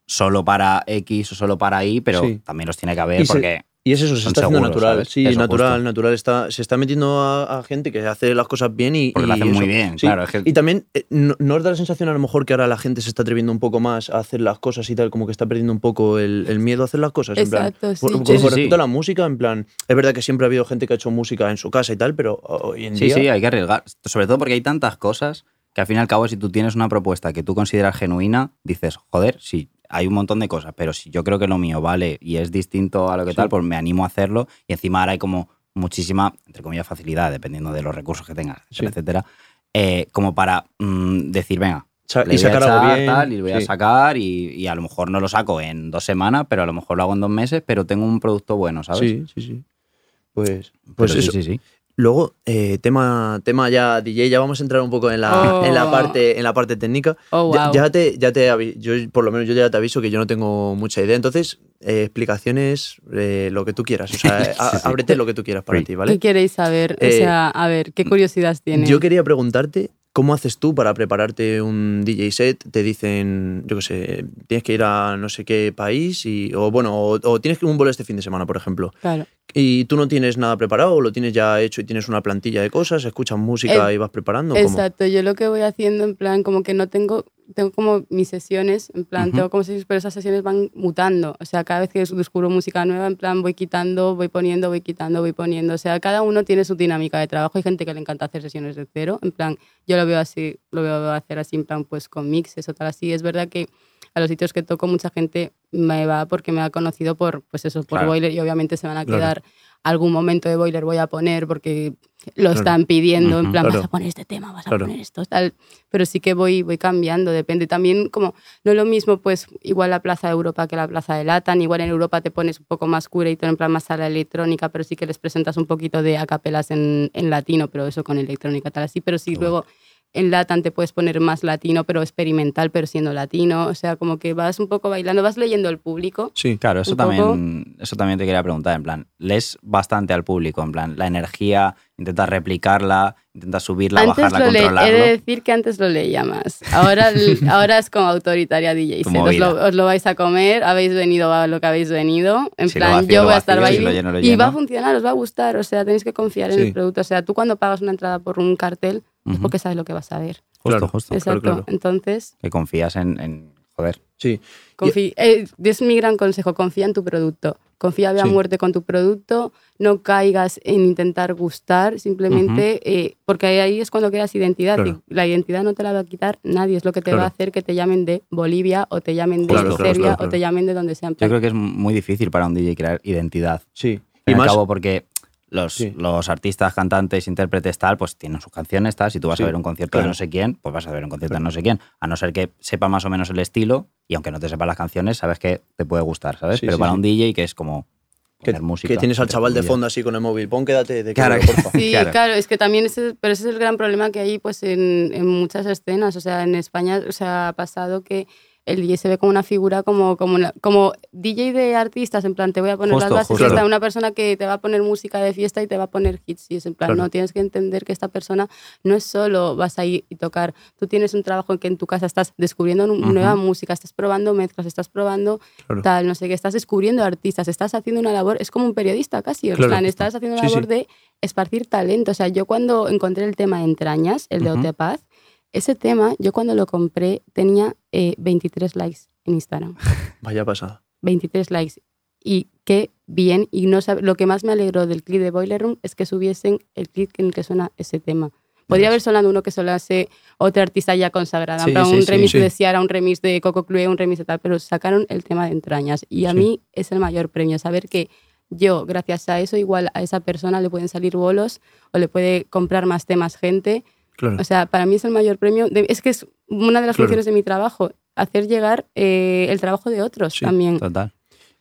solo para X o solo para Y, pero Sí. también los tiene que haber Y se- porque. Y es eso, se está haciendo natural. ¿sabes? Sí, Eso, natural, justo. natural. Está, se está metiendo a, a gente que hace las cosas bien y. Porque lo y hacen muy bien, Sí. claro, es que- Y también, eh, no, ¿no os da la sensación a lo mejor que ahora la gente se está atreviendo un poco más a hacer las cosas y tal, como que está perdiendo un poco el, el miedo a hacer las cosas? en plan, Exacto, sí. por, Sí, por sí, respecto sí. a la música, en plan, es verdad que siempre ha habido gente que ha hecho música en su casa y tal, pero hoy en Sí, día. sí, hay que arriesgar. Sobre todo porque hay tantas cosas que al fin y al cabo, si tú tienes una propuesta que tú consideras genuina, dices, joder, sí, hay un montón de cosas, pero si yo creo que lo mío vale y es distinto a lo que Sí. tal, pues me animo a hacerlo. Y encima ahora hay como muchísima, entre comillas, facilidad, dependiendo de los recursos que tengas, Sí. etcétera, eh, como para mm, decir, venga, Sa- le y voy a sacar algo echar bien. tal, y lo voy a sí. sacar y, y a lo mejor no lo saco en dos semanas, pero a lo mejor lo hago en dos meses, pero tengo un producto bueno, ¿sabes? Sí, sí, sí. Pues, Pero pues sí, eso. sí, sí. Luego, eh, tema, tema ya DJ, ya vamos a entrar un poco en la, Oh. en la, parte, en la parte técnica. Oh, Ya- wow. Ya, te, ya te yo por lo menos yo ya te aviso que yo no tengo mucha idea. Entonces, eh, explicaciones, eh, lo que tú quieras. O sea, <laughs> a- Sí, sí. ábrete lo que tú quieras para ti, ¿Qué ¿vale? queréis saber? Eh, o sea, a ver, ¿qué curiosidades tienes? Yo quería preguntarte cómo haces tú para prepararte un DJ set. Te dicen, yo qué sé, tienes que ir a no sé qué país y, o bueno, o, o tienes que un vuelo este fin de semana, por ejemplo. Claro. Y tú no tienes nada preparado, lo tienes ya hecho y tienes una plantilla de cosas, escuchas música Eh, y vas preparando. ¿cómo? Exacto, yo lo que voy haciendo en plan como que no tengo, tengo como mis sesiones, en plan tengo como sesiones, pero esas sesiones van mutando, o sea, cada vez que descubro música nueva, en plan voy quitando, voy poniendo, voy quitando, voy poniendo, o sea, cada uno tiene su dinámica de trabajo, hay gente que le encanta hacer sesiones de cero, en plan, yo lo veo así, lo veo hacer así, en plan pues con mixes o tal. Así, es verdad que a los sitios que toco mucha gente me va porque me ha conocido por, pues eso, por Claro. Boiler y obviamente se van a Claro. quedar algún momento de Boiler voy a poner porque lo Claro. están pidiendo, en plan, vas a poner este tema, vas a poner esto, tal. Pero sí que voy, voy cambiando, depende. También como, no es lo mismo, pues, igual la Plaza de Europa que la Plaza de Latan, igual en Europa te pones un poco más cura y todo en plan más sala electrónica, pero sí que les presentas un poquito de acapelas en, en latino, pero eso con electrónica, tal así. Pero sí luego en Latan te puedes poner más latino, pero experimental, pero siendo latino. O sea, como que vas un poco bailando, vas leyendo el público. Sí, Claro, eso poco. también, eso también te quería preguntar, en plan, lees bastante al público, en plan, la energía, intentas replicarla, intentas subirla, antes bajarla, lo le- he controlarlo. de decir que antes lo leía más. Ahora, <laughs> ahora es como autoritaria DJ. Os lo, os lo vais a comer, habéis venido a lo que habéis venido. En Si plan, vacío, yo voy a estar si bailando. lleno, Y va a funcionar, os va a gustar. O sea, tenéis que confiar en el producto. O sea, tú cuando pagas una entrada por un cartel es porque sabes lo que vas a ver. Justo, Claro. justo. Exacto. claro. Entonces, Que confías en, en- joder. sí. confí- eh, es mi gran consejo. Confía en tu producto. Confía de a Sí. muerte con tu producto. No caigas en intentar gustar. Simplemente eh, porque ahí es cuando creas identidad. Claro. Y la identidad no te la va a quitar nadie. Es lo que te Claro. va a hacer que te llamen de Bolivia o te llamen de Claro, claro, Serbia claro, o te llamen de donde sea. En Yo creo que es muy difícil para un DJ crear identidad. Sí. Y Y al más, cabo porque los, Sí. los artistas, cantantes, intérpretes, tal, pues tienen sus canciones, tal. Si tú vas Sí, a ver un concierto de no sé quién, pues vas a ver un concierto de no sé quién. A no ser que sepa más o menos el estilo y aunque no te sepas las canciones, sabes que te puede gustar, ¿sabes? Sí, Pero sí, para sí. un DJ que es como, Que, música. que tienes al chaval de fondo así con el móvil. Pon, quédate de Claro. claro, porfa. Sí, Claro. claro. es que también ese, pero ese es el gran problema que hay pues en, en muchas escenas. O sea, en España o sea, ha pasado que el DJ se ve como una figura como, como, una- como DJ de artistas, en plan, te voy a poner Justo, las bases, justo. y está una persona que te va a poner música de fiesta y te va a poner hits. Y es en plan, Claro. no, tienes que entender que esta persona no es solo vas a ir y tocar. Tú tienes un trabajo en que en tu casa estás descubriendo nueva música, estás probando mezclas, estás probando Claro. tal, no sé qué, estás descubriendo artistas, estás haciendo una labor, es como un periodista casi, en Claro. plan, estás haciendo una Sí, labor sí. de esparcir talento. O sea, yo cuando encontré el tema Entrañas, el de Ujú. Otepaz, ese tema, yo cuando lo compré tenía eh, 23 likes en Instagram. <laughs> Vaya pasada. 23 likes. Y qué bien. Y no sab- lo que más me alegró del clip de Boiler Room es que subiesen el clip en el que suena ese tema. Podría haber sonado uno que sonase otra artista ya consagrada, Sí, sí, un sí, remix de Ciara, un remix de Coco Clue, un remix de tal, pero sacaron el tema de entrañas. Y a mí es el mayor premio, saber que yo, gracias a eso, igual a esa persona le pueden salir bolos o le puede comprar más temas gente. Claro. O sea, para mí es el mayor premio. de- es que es una de las Claro. funciones de mi trabajo, hacer llegar eh, el trabajo de otros Sí, también. Total.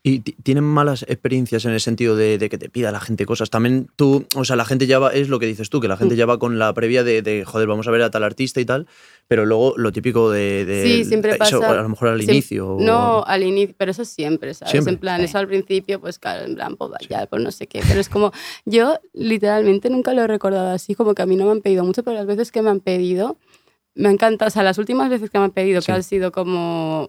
¿Y ti- tienen malas experiencias en el sentido de, de que te pida la gente cosas? También tú, o sea, la gente ya va, es lo que dices tú, que la gente Mm. ya va con la previa de, de, joder, vamos a ver a tal artista y tal, pero luego lo típico de... de- Sí, siempre eso, pasa- a lo mejor al inicio. o- No, al inicio, pero eso siempre, ¿sabes? Siempre. En plan, Sí. eso al principio, pues claro, en plan, pues vaya, pues no sé qué. Pero es como, yo literalmente nunca lo he recordado así, como que a mí no me han pedido mucho, pero las veces que me han pedido, me ha encantado. O sea, las últimas veces que me han pedido, Sí. que han sido como.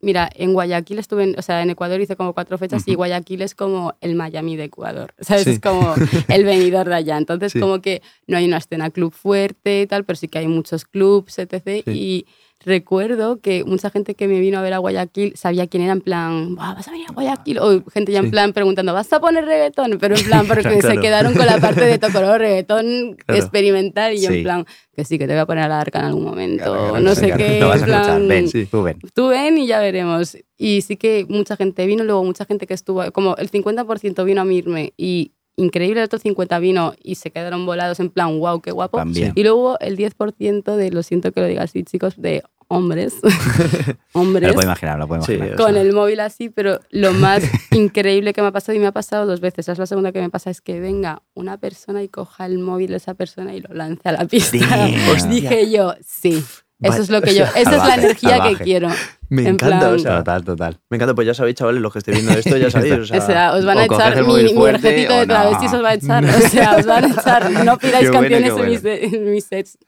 Mira, en Guayaquil estuve, en- o sea, en Ecuador hice como cuatro fechas y. Guayaquil es como el Miami de Ecuador, <laughs> ¿sabes? Sí. Es como el venidor de allá. <laughs> Entonces, Sí. como que no hay una escena club fuerte y tal, pero sí que hay muchos clubs, etc. Sí. Y recuerdo que mucha gente que me vino a ver a Guayaquil sabía quién era, en plan, "Buah, ¿vas a venir a Guayaquil? O gente ya en Sí. plan preguntando, ¿vas a poner reggaetón? Pero en plan, <laughs> porque se Claro. quedaron con la parte de <laughs> tocoró, reggaetón Claro. experimental y yo Sí. en plan, que sí, que te voy a poner a la arca en algún momento, no sé qué, Lo vas a en plan, escuchar, ven, Sí. tú ven. tú ven y ya veremos. Y sí que mucha gente vino, luego mucha gente que estuvo, como el 50% vino a mirme y increíble, el otro 50% vino y se quedaron volados en plan, wow, qué guapo. También. Y luego el 10% de, lo siento que lo diga así, chicos, de hombres, Me <laughs> hombres, lo puedo imaginar, lo puedo Sí, imaginar. o con sea. el móvil así, pero lo más <laughs> increíble que me ha pasado, y me ha pasado dos veces, es la segunda que me pasa, es que venga una persona y coja el móvil de esa persona y lo lance a la pista. Damn. <laughs> Os dije yo, sí. Eso es lo que yo, esa es la Salvaje, energía salvaje. que quiero. Me en encanta, plan- o sea, Total, total. me encanta, pues ya sabéis, chavales, los que estéis viendo esto, ya sabéis. O sea, O sea, os van a echar mi, mi fuerte de no. travestis, os va a echar. O sea, os van a echar. No pidáis Qué bueno, canciones mis, en mis sets.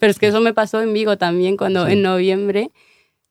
Pero es que eso me pasó en Vigo también, cuando Sí. en noviembre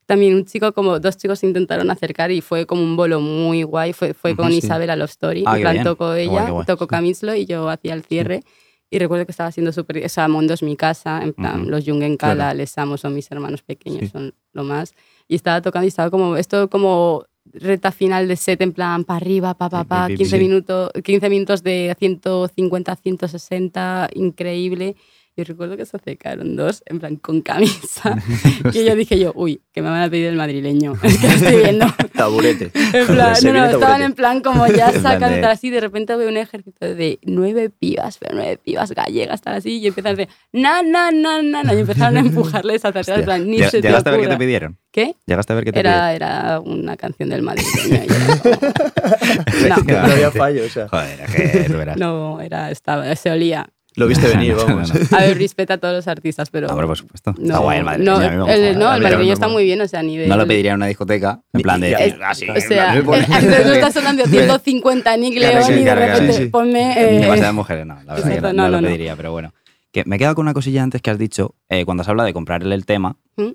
también un chico, como dos chicos se intentaron acercar y fue como un bolo muy guay. Fue, fue con sí. Isabel a Love Story. Ah, en plan, tocó ella, guay, qué guay. tocó Camislo y yo hacía el cierre. Y recuerdo que estaba haciendo súper. O sea, Mondo es mi casa, en plan, Ujú. los Jungen Kala, Claro. Les Amo son mis hermanos pequeños, Sí. son lo más. Y estaba tocando y estaba como. Esto como reta final de set, en plan, para arriba, pa, pa, pa, pi, pi, 15, sí. minutos, 15 minutos de 150, 160, increíble. Y recuerdo que se acercaron dos, en plan, con camisa. <laughs> <laughs> y yo dije yo, uy, que me van a pedir el madrileño. Es <laughs> que lo estoy viendo. taburete. En plan, no, no, viene estaban taburete. en plan como ya sacando de- tal así, de repente veo un ejército de nueve pibas, pero nueve pibas gallegas, tal así, y empiezan a decir, na, na, na, na, na, y empezaron a empujarles hacia atrás, en plan, ni se te ¿Llegaste a ver qué te pidieron? ¿Qué? ¿Llegaste a ver qué te pidieron? Era, era una canción del madrileño. era como- Que no había fallo, o sea. Joder, que no, no, era, estaba, se olía. Lo viste <laughs> venir, no, vamos. no. A ver, respeta a todos los artistas, pero... Hombre, por supuesto. no, Está guay el madrileño. No, a mí me gusta. el, no, el madrileño está muy bien, o sea, a nivel... No lo pediría en una discoteca, en plan de. Es- así, O sea, <laughs> no <laughs> está sonando 150 Nick León y de repente sí, sí. ponme... eh, Demasiadas mujeres, no, la verdad no, no, no no, lo no. pediría, pero bueno. Que me he quedado con una cosilla antes que has dicho, eh, cuando has hablado de comprarle el tema. ¿Mm?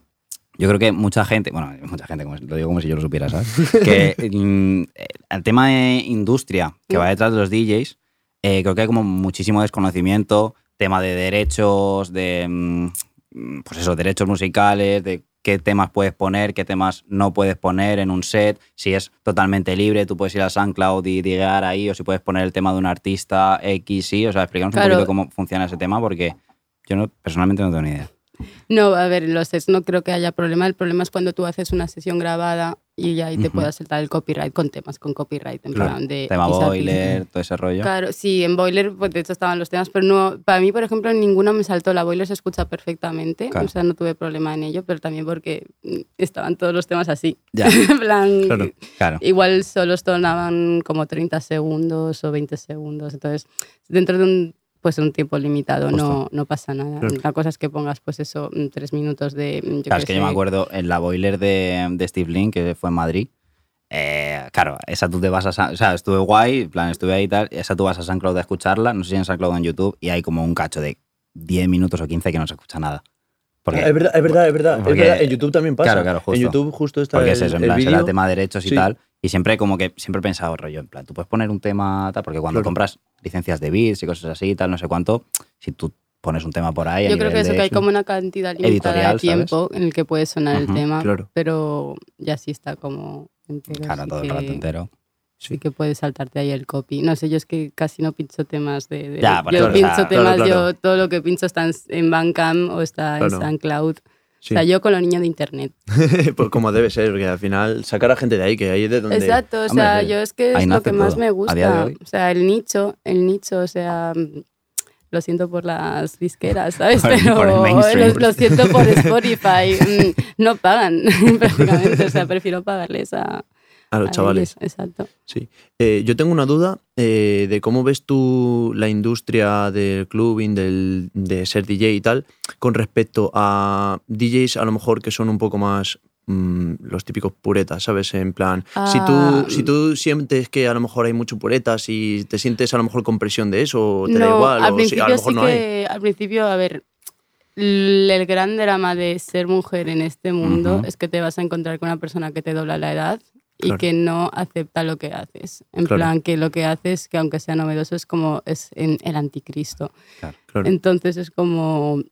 Yo creo que mucha gente, bueno, mucha gente, como, lo digo como si yo lo supiera, ¿sabes? que mm, el tema de industria que va detrás de los DJs, eh, creo que hay como muchísimo desconocimiento, tema de derechos, de, mm, pues eso, derechos musicales, de qué temas puedes poner, qué temas no puedes poner en un set, si es totalmente libre, tú puedes ir a SoundCloud y llegar ahí, o si puedes poner el tema de un artista X, Y, o sea, explícanos un poquito cómo funciona ese tema, porque yo no, personalmente no tengo ni idea. No, a ver, los sets no creo que haya problema. El problema es cuando tú haces una sesión grabada y ahí te Ujú. puedas saltar el copyright con temas con copyright en Claro. plan de Tema boiler, todo ese rollo. Claro, sí, en Boiler, pues de hecho estaban los temas, pero no, para mí, por ejemplo, ninguno me saltó. La Boiler se escucha perfectamente, Claro. o sea, no tuve problema en ello, pero también porque estaban todos los temas así. Ya. <laughs> en plan, Claro. Claro. igual solo sonaban como 30 segundos o 20 segundos, entonces, dentro de un pues un tiempo limitado no, no pasa nada. Claro. La cosa es que pongas pues eso, mm, tres minutos de... mm, Yo Claro, es que yo me acuerdo en la boiler de, de Steve Link, que fue en Madrid. eh, claro, esa tú te vas a. Sa- O sea, estuve guay, en plan, estuve ahí y tal. Esa tú vas a SoundCloud a escucharla. No sé si en SoundCloud o en YouTube. Y hay como un cacho de 10 minutos o 15 que no se escucha nada. Porque, es verdad, es verdad, es verdad, es porque- verdad. En YouTube también pasa. Claro, claro, justo. En YouTube justo está porque el, es eso, en el plan, será tema de derechos y Sí. tal. Y siempre como que siempre he pensado, rollo, en plan, tú puedes poner un tema tal, porque cuando Claro. compras licencias de bits y cosas así y tal, no sé cuánto, si tú pones un tema por ahí. a Yo creo que eso de- que hay como una cantidad limitada de tiempo en el que puede sonar el tema, claro. pero ya sí está como entero. Claro, todo el rato entero. Sí que puedes saltarte ahí el copy. No sé, yo es que casi no pincho temas de... de- Ya, por yo eso, o pincho sea, temas, claro, claro. yo todo lo que pincho está en, en Bandcamp o está Claro. en SoundCloud. Sí. O sea, yo con los niños de internet. <laughs> pues como debe ser, porque al final sacar a gente de ahí, que ahí es de donde. Exacto, o sea, yo es que es lo que más me gusta. O sea, el nicho, el nicho, o sea, mm, lo siento por las disqueras, ¿sabes? <laughs> Pero lo, lo siento por Spotify. mm, no pagan <laughs> prácticamente, o sea, prefiero pagarles a, a los a chavales. ellos, Exacto. Sí. Eh, yo tengo una duda eh, de cómo ves tú la industria del clubbing, del, de ser DJ y tal, con respecto a DJs a lo mejor que son un poco más mm, los típicos puretas, ¿sabes? En plan, si, Ah. tú, si tú sientes que a lo mejor hay mucho puretas y te sientes a lo mejor con presión de eso, o te da igual, al o si a lo mejor sí no hay. que, al principio, a ver, el gran drama de ser mujer en este mundo Ujú. es que te vas a encontrar con una persona que te dobla la edad y que no acepta lo que haces. En Claro. plan, que lo que haces, que aunque sea novedoso, es como es en el anticristo. Claro. Entonces es como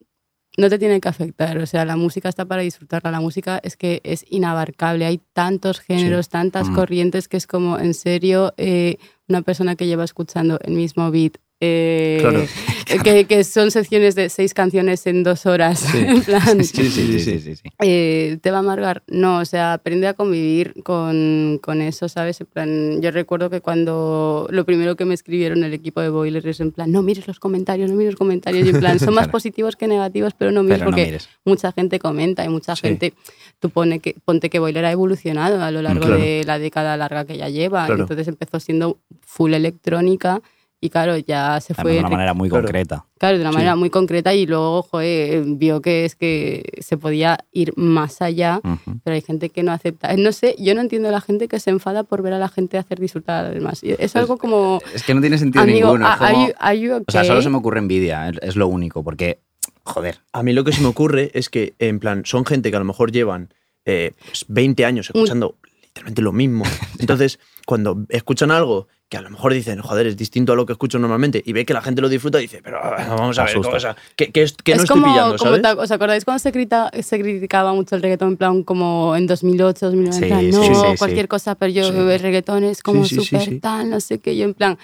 no te tiene que afectar, o sea, la música está para disfrutarla, la música es que es inabarcable, hay tantos géneros, tantas Mm. corrientes que es como, en serio, eh, una persona que lleva escuchando el mismo beat, eh, Claro. <laughs> que, que son secciones de seis canciones en dos horas, <laughs> en plan, Sí, sí, sí, sí, sí, sí. eh, ¿te va a amargar? No, o sea, aprende a convivir con, con eso, ¿sabes? En plan, yo recuerdo que cuando lo primero que me escribieron el equipo de Boiler es en plan, no mires los comentarios, no mires los comentarios, y en plan, son más Claro. positivos que negativos, pero no mires Pero no porque mires. mucha gente comenta y mucha Sí. gente, tú pone que, ponte que Boiler ha evolucionado a lo largo claro. de la década larga que ya lleva, Claro. entonces empezó siendo full electrónica y claro, ya se fue de una manera muy Claro. concreta. Claro, de una Sí. manera muy concreta y luego, joder, vio que es que se podía ir más allá, pero hay gente que no acepta. No sé, yo no entiendo a la gente que se enfada por ver a la gente hacer disfrutar a los demás. Es algo como, Es que no tiene sentido amigo, ninguno. are, como- you, are you O sea, solo se me ocurre envidia, es, es lo único, porque, joder, A mí lo que se me ocurre es que, en plan, son gente que a lo mejor llevan eh, pues, 20 años escuchando literalmente lo mismo. <laughs> Entonces, cuando escuchan algo que a lo mejor dicen, joder, es distinto a lo que escucho normalmente, y ve que la gente lo disfruta, dice, pero ah, vamos a ver, cosa, que, que, es- que no es estoy como, pillando, como ¿Os acordáis cuando se, grita- se criticaba mucho el reggaetón en plan como en 2008, 2009? Sí, en plan, sí, no, sí, sí. cualquier cosa, pero yo Sí. el reggaetón es como Sí, sí, sí, súper sí. tal, no sé qué. Yo en plan,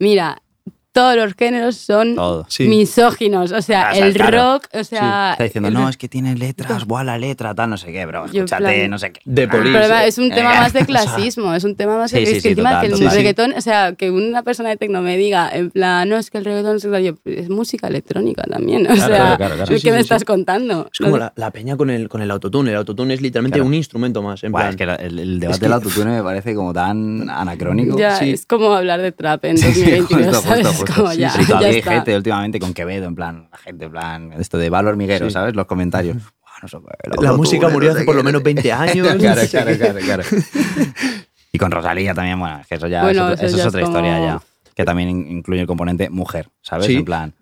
mira, todos los géneros son todo. Sí. misóginos. O sea, Ah, o sea, el claro. rock, o sea. Está diciendo, el- no, es que tiene letras, buah, la letra, tal, no sé qué, bro, escúchate, plan- no sé qué. De Ah, Police. pero además es un tema Eh, más de <laughs> clasismo, es un tema más de Sí, sí, es que sí, encima total, que el total. reggaetón, o sea, que una persona de tecno me diga, en plan, no, es que el reggaetón es, yo, es música electrónica también, o Claro, sea, claro, claro, claro. ¿qué Sí, sí, me sí, estás sí. contando? Es como la, la peña con el, con el autotune. El autotune es literalmente Claro. un instrumento más. En Buah, plan, es que la- el, el debate Es que- del autotune me parece como tan anacrónico. Ya, sí. es como hablar de trap en Sí, 2022, justo. Como Sí, ya, sí, <laughs> ya hay está. gente últimamente con Quevedo, en plan, la gente, en plan, esto de Valor Miguero, Sí. ¿sabes? Los comentarios. No sé, la música murió hace por lo no menos sé 20 qué. años. <laughs> claro, claro, claro, claro. <laughs> Y con Rosalía también, bueno, es que eso ya Bueno, es, otro- eso eso ya es es otra historia ya. Que también in- incluye el componente mujer, ¿sabes? Sí. En plan,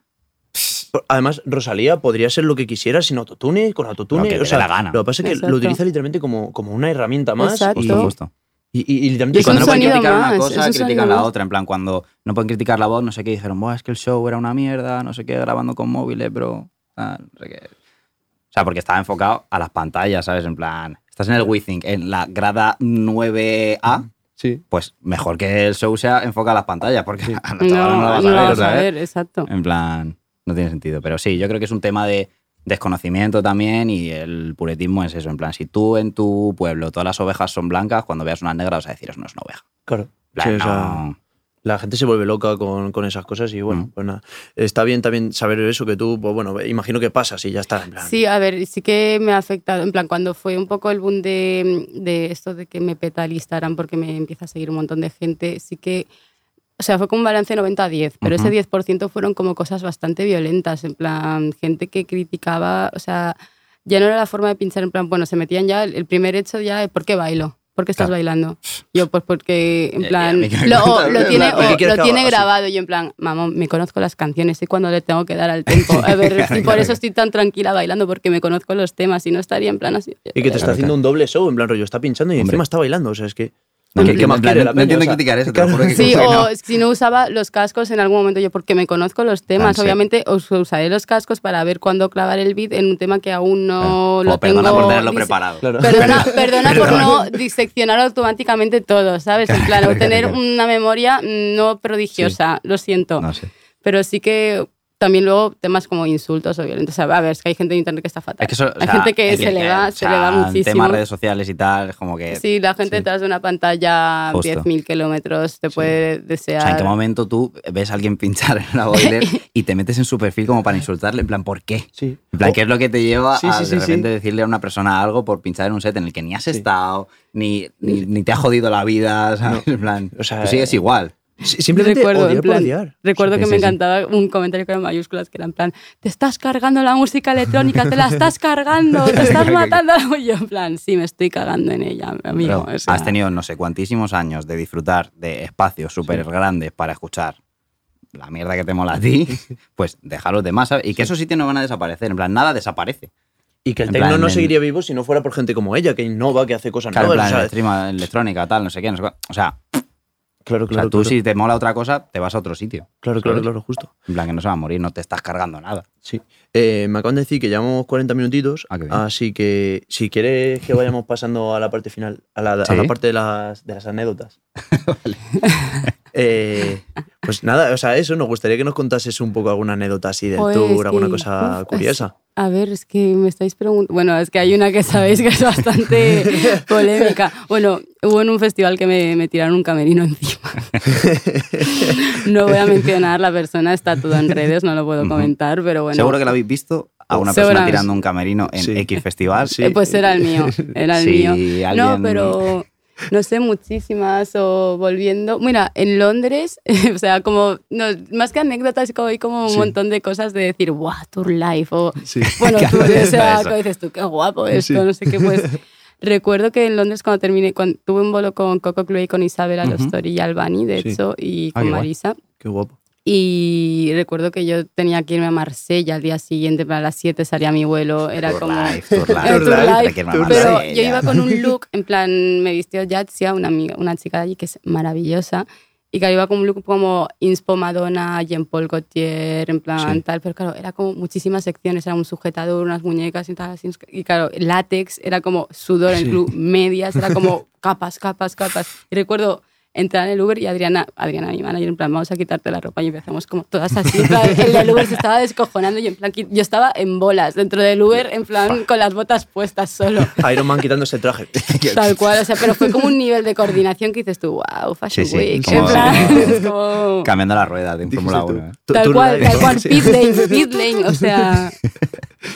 Además, Rosalía podría ser lo que quisiera sin autotune, con autotune. Lo que o sea, la gana. Lo que pasa es que Exacto. lo utiliza literalmente como, como una herramienta más. Exacto. Y, justo, justo. Y, y- y Y Cuando no pueden criticar más, una cosa, critican la más. otra. En plan, cuando no pueden criticar la voz, no sé qué, dijeron, Buah, es que el show era una mierda, no sé qué, grabando con móviles, bro. tal, no sé qué. O sea, porque estaba enfocado a las pantallas, ¿sabes? En plan, estás en el WeThink, en la grada 9A, Sí. pues mejor que el show sea enfocado a las pantallas, porque <laughs> a la No, no la vas no a lo ver, vas a ¿sabes? ver, exacto. En plan, no tiene sentido. Pero sí, yo creo que es un tema de desconocimiento también y el puretismo es eso. En plan, si tú en tu pueblo todas las ovejas son blancas, cuando veas unas negras vas a decir, eso no es una oveja. Claro. En plan, Sí, o sea, no- la gente se vuelve loca con, con esas cosas y bueno, Mm. pues nada. Está bien también saber eso que tú, pues bueno, imagino que pasas y ya está. En plan, Sí, a ver, sí que me ha afectado. En plan, cuando fue un poco el boom de, de esto de que me peta el Instagram porque me empieza a seguir un montón de gente, sí que. O sea, fue como un balance 90 a 10, pero Ujú. ese 10% fueron como cosas bastante violentas. En plan, gente que criticaba. O sea, ya no era la forma de pinchar. En plan, bueno, se metían ya. El primer hecho ya, ¿por qué bailo? ¿Por qué estás Claro. bailando? <laughs> Yo, pues porque, en plan, lo, lo en tiene, plan, ¿por qué o lo tiene grabado. Yo, en plan, mamá, me conozco las canciones, sé cuando le tengo que dar al <laughs> tempo. A ver, y por eso estoy tan tranquila bailando, porque me conozco los temas y no estaría en plan así. Y que te está haciendo un doble show, en plan rollo, está pinchando y Hombre. encima está bailando. O sea, es que. No, entiendo criticar eso, te lo <laughs> juro que Sí, o no. si no usaba los cascos en algún momento, yo porque me conozco los temas, Ah, sí. obviamente os usaré los cascos para ver cuándo clavar el beat en un tema que aún no Claro. lo O perdona tengo. por tenerlo preparado. Claro. Perdona, <laughs> perdona por no diseccionar automáticamente todo, ¿sabes? En plan, o <laughs> tener una memoria no prodigiosa, lo siento. No sé. Pero sí que también luego temas como insultos o violentos. O sea, a ver, es que hay gente en internet que está fatal. Es que eso, o hay sea, gente que es se le va, o se le va sea, muchísimo. Temas redes sociales y tal, es como que. Sí, la gente sí. detrás de una pantalla a Justo. 10.000 kilómetros te puede O desear. sea, ¿en qué momento tú ves a alguien pinchar en una <laughs> boiler y te metes en su perfil como para insultarle? En plan, ¿por qué? Sí. En plan, O- ¿qué es lo que te lleva Sí, a sí, de sí, sí. repente decirle a una persona algo por pinchar en un set en el que ni has Sí. estado, ni, ni, ni te ha jodido la vida, ¿sabes? En plan, O sea, tú sigues igual. Simplemente recuerdo, odiar en por plan, odiar. recuerdo Sí, que sí, me sí. encantaba un comentario en mayúsculas que era en plan, te estás cargando la música electrónica, te la estás cargando, te <laughs> estás matando. Y <laughs> yo en plan, sí, me estoy cagando en ella, amigo. Pero o sea, has tenido no sé cuantísimos años de disfrutar de espacios súper grandes para escuchar la mierda que te mola a ti, <laughs> pues deja a los demás, ¿sabes? Y que esos sitios no van a desaparecer, en plan, nada desaparece. Y que el En tecno plan, no en- seguiría vivo si no fuera por gente como ella, que innova, que hace cosas Claro, en nuevas. plan, o sea, electrónica, tal, no sé qué, no sé cuál. O sea, claro, o sea, claro, tú claro, si te mola otra cosa, te vas a otro sitio. claro, claro, claro, justo. En plan, que no se va a morir, no te estás cargando nada. Sí. Eh, me acaban de decir que llevamos 40 minutitos, Ah, qué bien. así que si quieres que vayamos <laughs> pasando a la parte final, a la, a Sí. la parte de las, de las anécdotas. <laughs> <laughs> Eh, pues nada, o sea, eso, nos gustaría que nos contases un poco alguna anécdota así del Pues tour, alguna que, cosa uf, curiosa. A ver, es que me estáis preguntando. Bueno, es que hay una que sabéis que es bastante <laughs> polémica. Bueno, hubo en un festival que me, me tiraron un camerino <laughs> encima. no voy a mencionar la persona, está todo en redes, no lo puedo comentar, pero bueno. Seguro que lo habéis visto a una persona tirando un camerino en Sí. X festival. Sí. Eh, pues era el mío, era el Si mío. No, alguien- pero no sé, muchísimas. O volviendo. Mira, en Londres, <laughs> o sea, como. No, más que anécdotas, como hay como un Sí. montón de cosas de decir, ¡guau! Tour life. O, Sí. <laughs> bueno, ¿Qué tú, o sea, que dices tú, qué guapo esto, Sí. no sé qué, pues. <laughs> Recuerdo que en Londres cuando terminé, cuando tuve un bolo con Coco Clue y con Isabel. Alostori y Albani, de hecho, y Ah, con guay. Marisa. Qué guapo. Y recuerdo que yo tenía que irme a Marsella al día siguiente, para las 7 salía mi vuelo, <laughs> era Tour como... life, tour life. Tour life, Pero yo iba con un look, en plan, me vistió Yatsia, una amiga, una chica de allí que es maravillosa, y que iba con un look como Inspo Madonna, Jean Paul Gaultier, en plan Sí. tal, pero claro, era como muchísimas secciones, era un sujetador, unas muñecas y tal, así, y claro, látex, era como sudor en Sí. el club, medias, era como <laughs> capas, capas, capas. Y recuerdo entrar en el Uber y Adriana, Adriana, mi manager, en plan, vamos a quitarte la ropa y empezamos como todas así. En plan, el del Uber se estaba descojonando y en plan, yo estaba en bolas dentro del Uber, en plan, con las botas puestas solo. Iron Man quitándose el traje. <laughs> Tal cual, o sea, pero fue como un nivel de coordinación que dices tú, wow, Fashion Sí, sí, Week. como- en plan, <laughs> es como- Cambiando la rueda de un Fórmula Dijiste 1. ¿eh? Tal cual, tal cual, Sí. pit lane, <laughs> pit lane, o sea,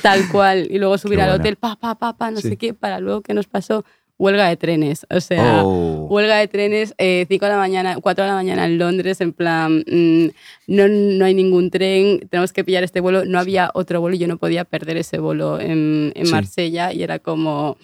tal cual. Y luego subir Qué al bueno. hotel, pa, pa, pa, pa, no Sí. sé qué, para luego que nos pasó huelga de trenes, o sea, Oh. huelga de trenes, 5 de la mañana, 4 de la mañana en Londres, en plan, mm, no, no hay ningún tren, tenemos que pillar este vuelo, no había otro vuelo y yo no podía perder ese vuelo en, en Sí. Marsella y era como...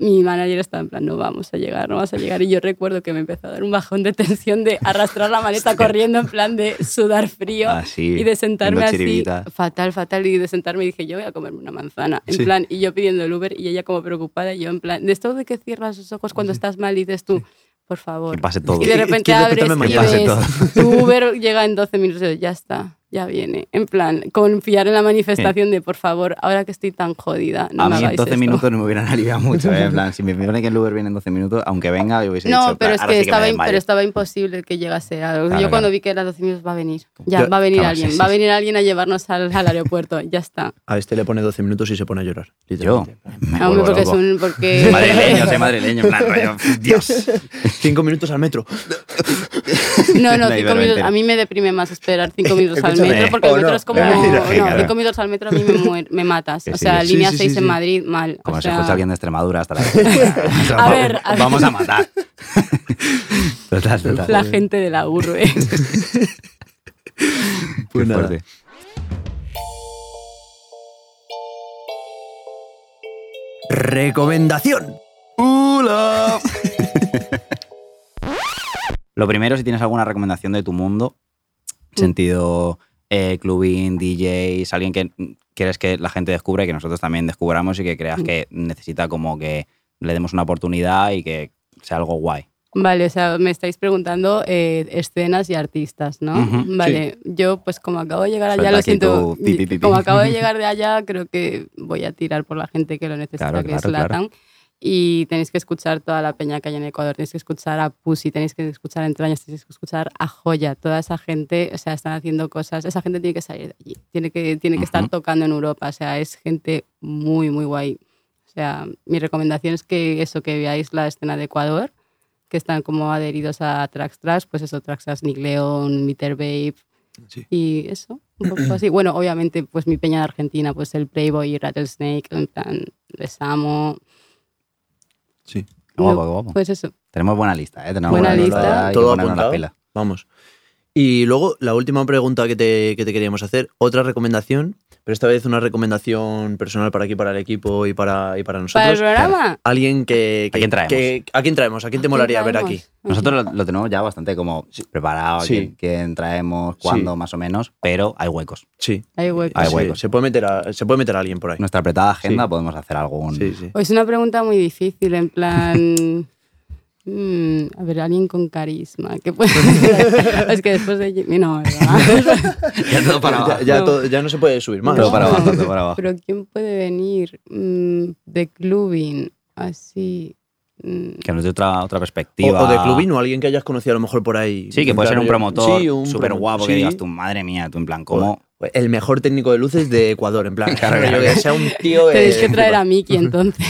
Mi manager estaba en plan, no vamos a llegar, no vamos a llegar. Y yo recuerdo que me empezó a dar un bajón de tensión de arrastrar la maleta <laughs> corriendo en plan de sudar frío Así, y de sentarme así, fatal, fatal, y de sentarme y dije, yo voy a comerme una manzana, en Sí. plan, y yo pidiendo el Uber y ella como preocupada, y yo en plan, de esto de que cierras los ojos cuando estás mal y dices tú, por favor. Que pase todo. <laughs> Y de repente abres y ves, tu Uber llega en 12 minutos y ya está. Ya viene. En plan, confiar en la manifestación de, por favor, ahora que estoy tan jodida, no a me mí en hagáis 12 esto. minutos no me hubieran aliviado <laughs> mucho. ¿eh? En plan, si me pone que el Uber viene en 12 minutos, aunque venga, yo hubiese dicho. No, pero es "Ahora que, sí me estaba, im- desmayo". pero estaba imposible que llegase a... Claro, Yo cuando vi que eran 12 minutos va a venir. Ya, Yo- va a venir Claro, alguien. sí, Va a venir alguien a llevarnos al, al aeropuerto. Ya está. A este le pone 12 minutos y se pone a llorar. Yo, me porque es un... Porque... Soy <laughs> madrileño, soy madrileño, en plan, rollo, <laughs> Dios. Cinco minutos al metro. No, no, <laughs> cinco minutos. A mí me deprime más esperar cinco minutos al metro porque el metro no, es como. <laughs> No, cinco minutos al metro a mí me, muer- me matas. O sea, línea sí, 6 sí, en sí. Madrid, mal. Como o se sea, escucha alguien de Extremadura hasta la. <laughs> A ver, a ver. Vamos a matar. Total, total. La gente de la urbe. Qué Pues nada. fuerte. Recomendación. ¡Hola! Lo primero, si tienes alguna recomendación de tu mundo, sentido eh, clubing, DJs, alguien que mm, quieres que la gente descubra y que nosotros también descubramos y que creas que necesita como que le demos una oportunidad y que sea algo guay. Vale, o sea, me estáis preguntando eh, escenas y artistas, ¿no? Ujú, vale, yo pues como acabo de llegar allá, Suelta lo siento, pi, pi, pi. como acabo de <laughs> llegar de allá, creo que voy a tirar por la gente que lo necesita, Claro, que es claro, claro. Y tenéis que escuchar toda la peña que hay en Ecuador, tenéis que escuchar a Pussy, tenéis que escuchar a Entrañas, tenéis que escuchar a Joya, toda esa gente, o sea, están haciendo cosas, esa gente tiene que salir de allí, tiene que, tiene que estar tocando en Europa, o sea, es gente muy, muy guay. O sea, mi recomendación es que eso, que veáis la escena de Ecuador, que están como adheridos a Trax Trax, pues eso, Trax Trax, Nick Leon, Meter Babe Sí. y eso, un poco así. <clears throat> Bueno, obviamente, pues mi peña de Argentina, pues el Playboy y Rattlesnake, en plan, les amo. Sí. Guapo, No, guapo. Pues eso. Tenemos buena lista, ¿eh? Tenemos Buena buena lista. Todo apuntado. pilas. Vamos. Y luego, la última pregunta que te, que te queríamos hacer, otra recomendación, pero esta vez una recomendación personal para aquí, para el equipo y para, y para ¿Para el nosotros. programa? Alguien que, que- ¿A quién traemos? que- ¿A quién traemos? ¿A quién te molaría ver aquí? Nosotros lo, lo tenemos ya bastante como preparado, Sí. quién, quién traemos, cuándo, Sí. más o menos, pero hay huecos. Sí. Hay huecos. Hay Sí, huecos. Se puede meter a, se puede meter a alguien por ahí. Nuestra apretada agenda Sí. podemos hacer algún... Sí, sí. Es una pregunta muy difícil, en plan. <laughs> mm, a ver, alguien con carisma. ¿Qué puede <laughs> ser? Es que después de Jimmy, no, ¿verdad? <laughs> Ya todo para Ya, abajo. ya No. todo- ya no se puede subir más. Todo para No. abajo, todo para abajo. Pero ¿quién puede venir mm, de clubing así? mm, Que nos dé otra, otra perspectiva. o de clubín o alguien que hayas conocido a lo mejor por ahí. Sí, que puede ser un promotor sí, un súper guapo que sí. digas tú, madre mía, tú en plan, ¿cómo? El mejor técnico de luces de Ecuador, en plan. <laughs> Claro, rollo claro. que sea un tío. Tenéis que traer a Miki entonces.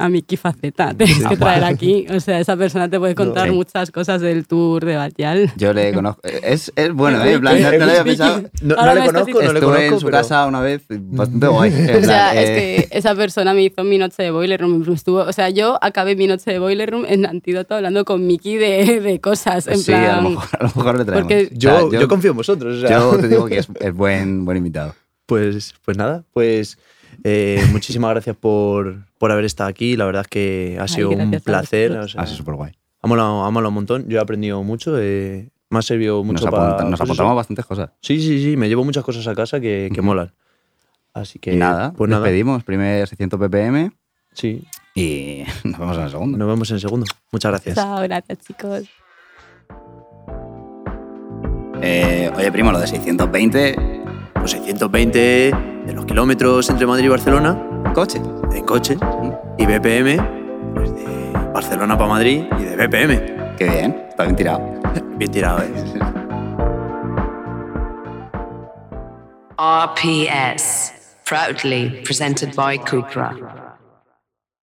A Miki Faceta, tenéis que traer aquí. <laughs> O sea, esa persona te puede contar Sí. muchas cosas del tour de Batial. Yo le conozco. Es, es bueno, ¿eh? En plan, no, no lo había pensado. No, no le conozco, no le Estuve conozco. en su pero- casa una vez, bastante <laughs> guay. En O sea, plan, es eh, que esa persona me hizo mi noche de Boiler Room. Estuvo, o sea, yo acabé mi noche de Boiler Room en Antídoto hablando con Miki de, de cosas. En sí, plan, a lo, mejor, a lo mejor le traemos. porque- Yo, O sea, yo, confío en vosotros. o sea. yo te digo que es, es buen, buen invitado. Pues, pues nada, pues eh, muchísimas gracias por, por haber estado aquí. La verdad es que ha sido un placer. o sea, Ha sido súper guay. ha, molado, ha molado un montón. Yo he aprendido mucho. eh, me ha servido mucho Nos, para. apunta- nos pues eso. apuntamos bastantes cosas. Sí, sí, sí. Me llevo muchas cosas a casa que, que molan. Así que y nada, pues nada. despedimos. Primer 600 ppm Sí, y <laughs> nos vemos en el segundo. nos vemos en el segundo. Muchas gracias. Chao, gracias, chicos. Eh, oye, primo, lo de 620, Los 620 de los kilómetros entre Madrid y Barcelona coche. en coche y BPM pues de Barcelona para Madrid y de BPM. Qué bien, está bien tirado. <laughs> Bien tirado, ¿eh? RPS, proudly presented by Cupra.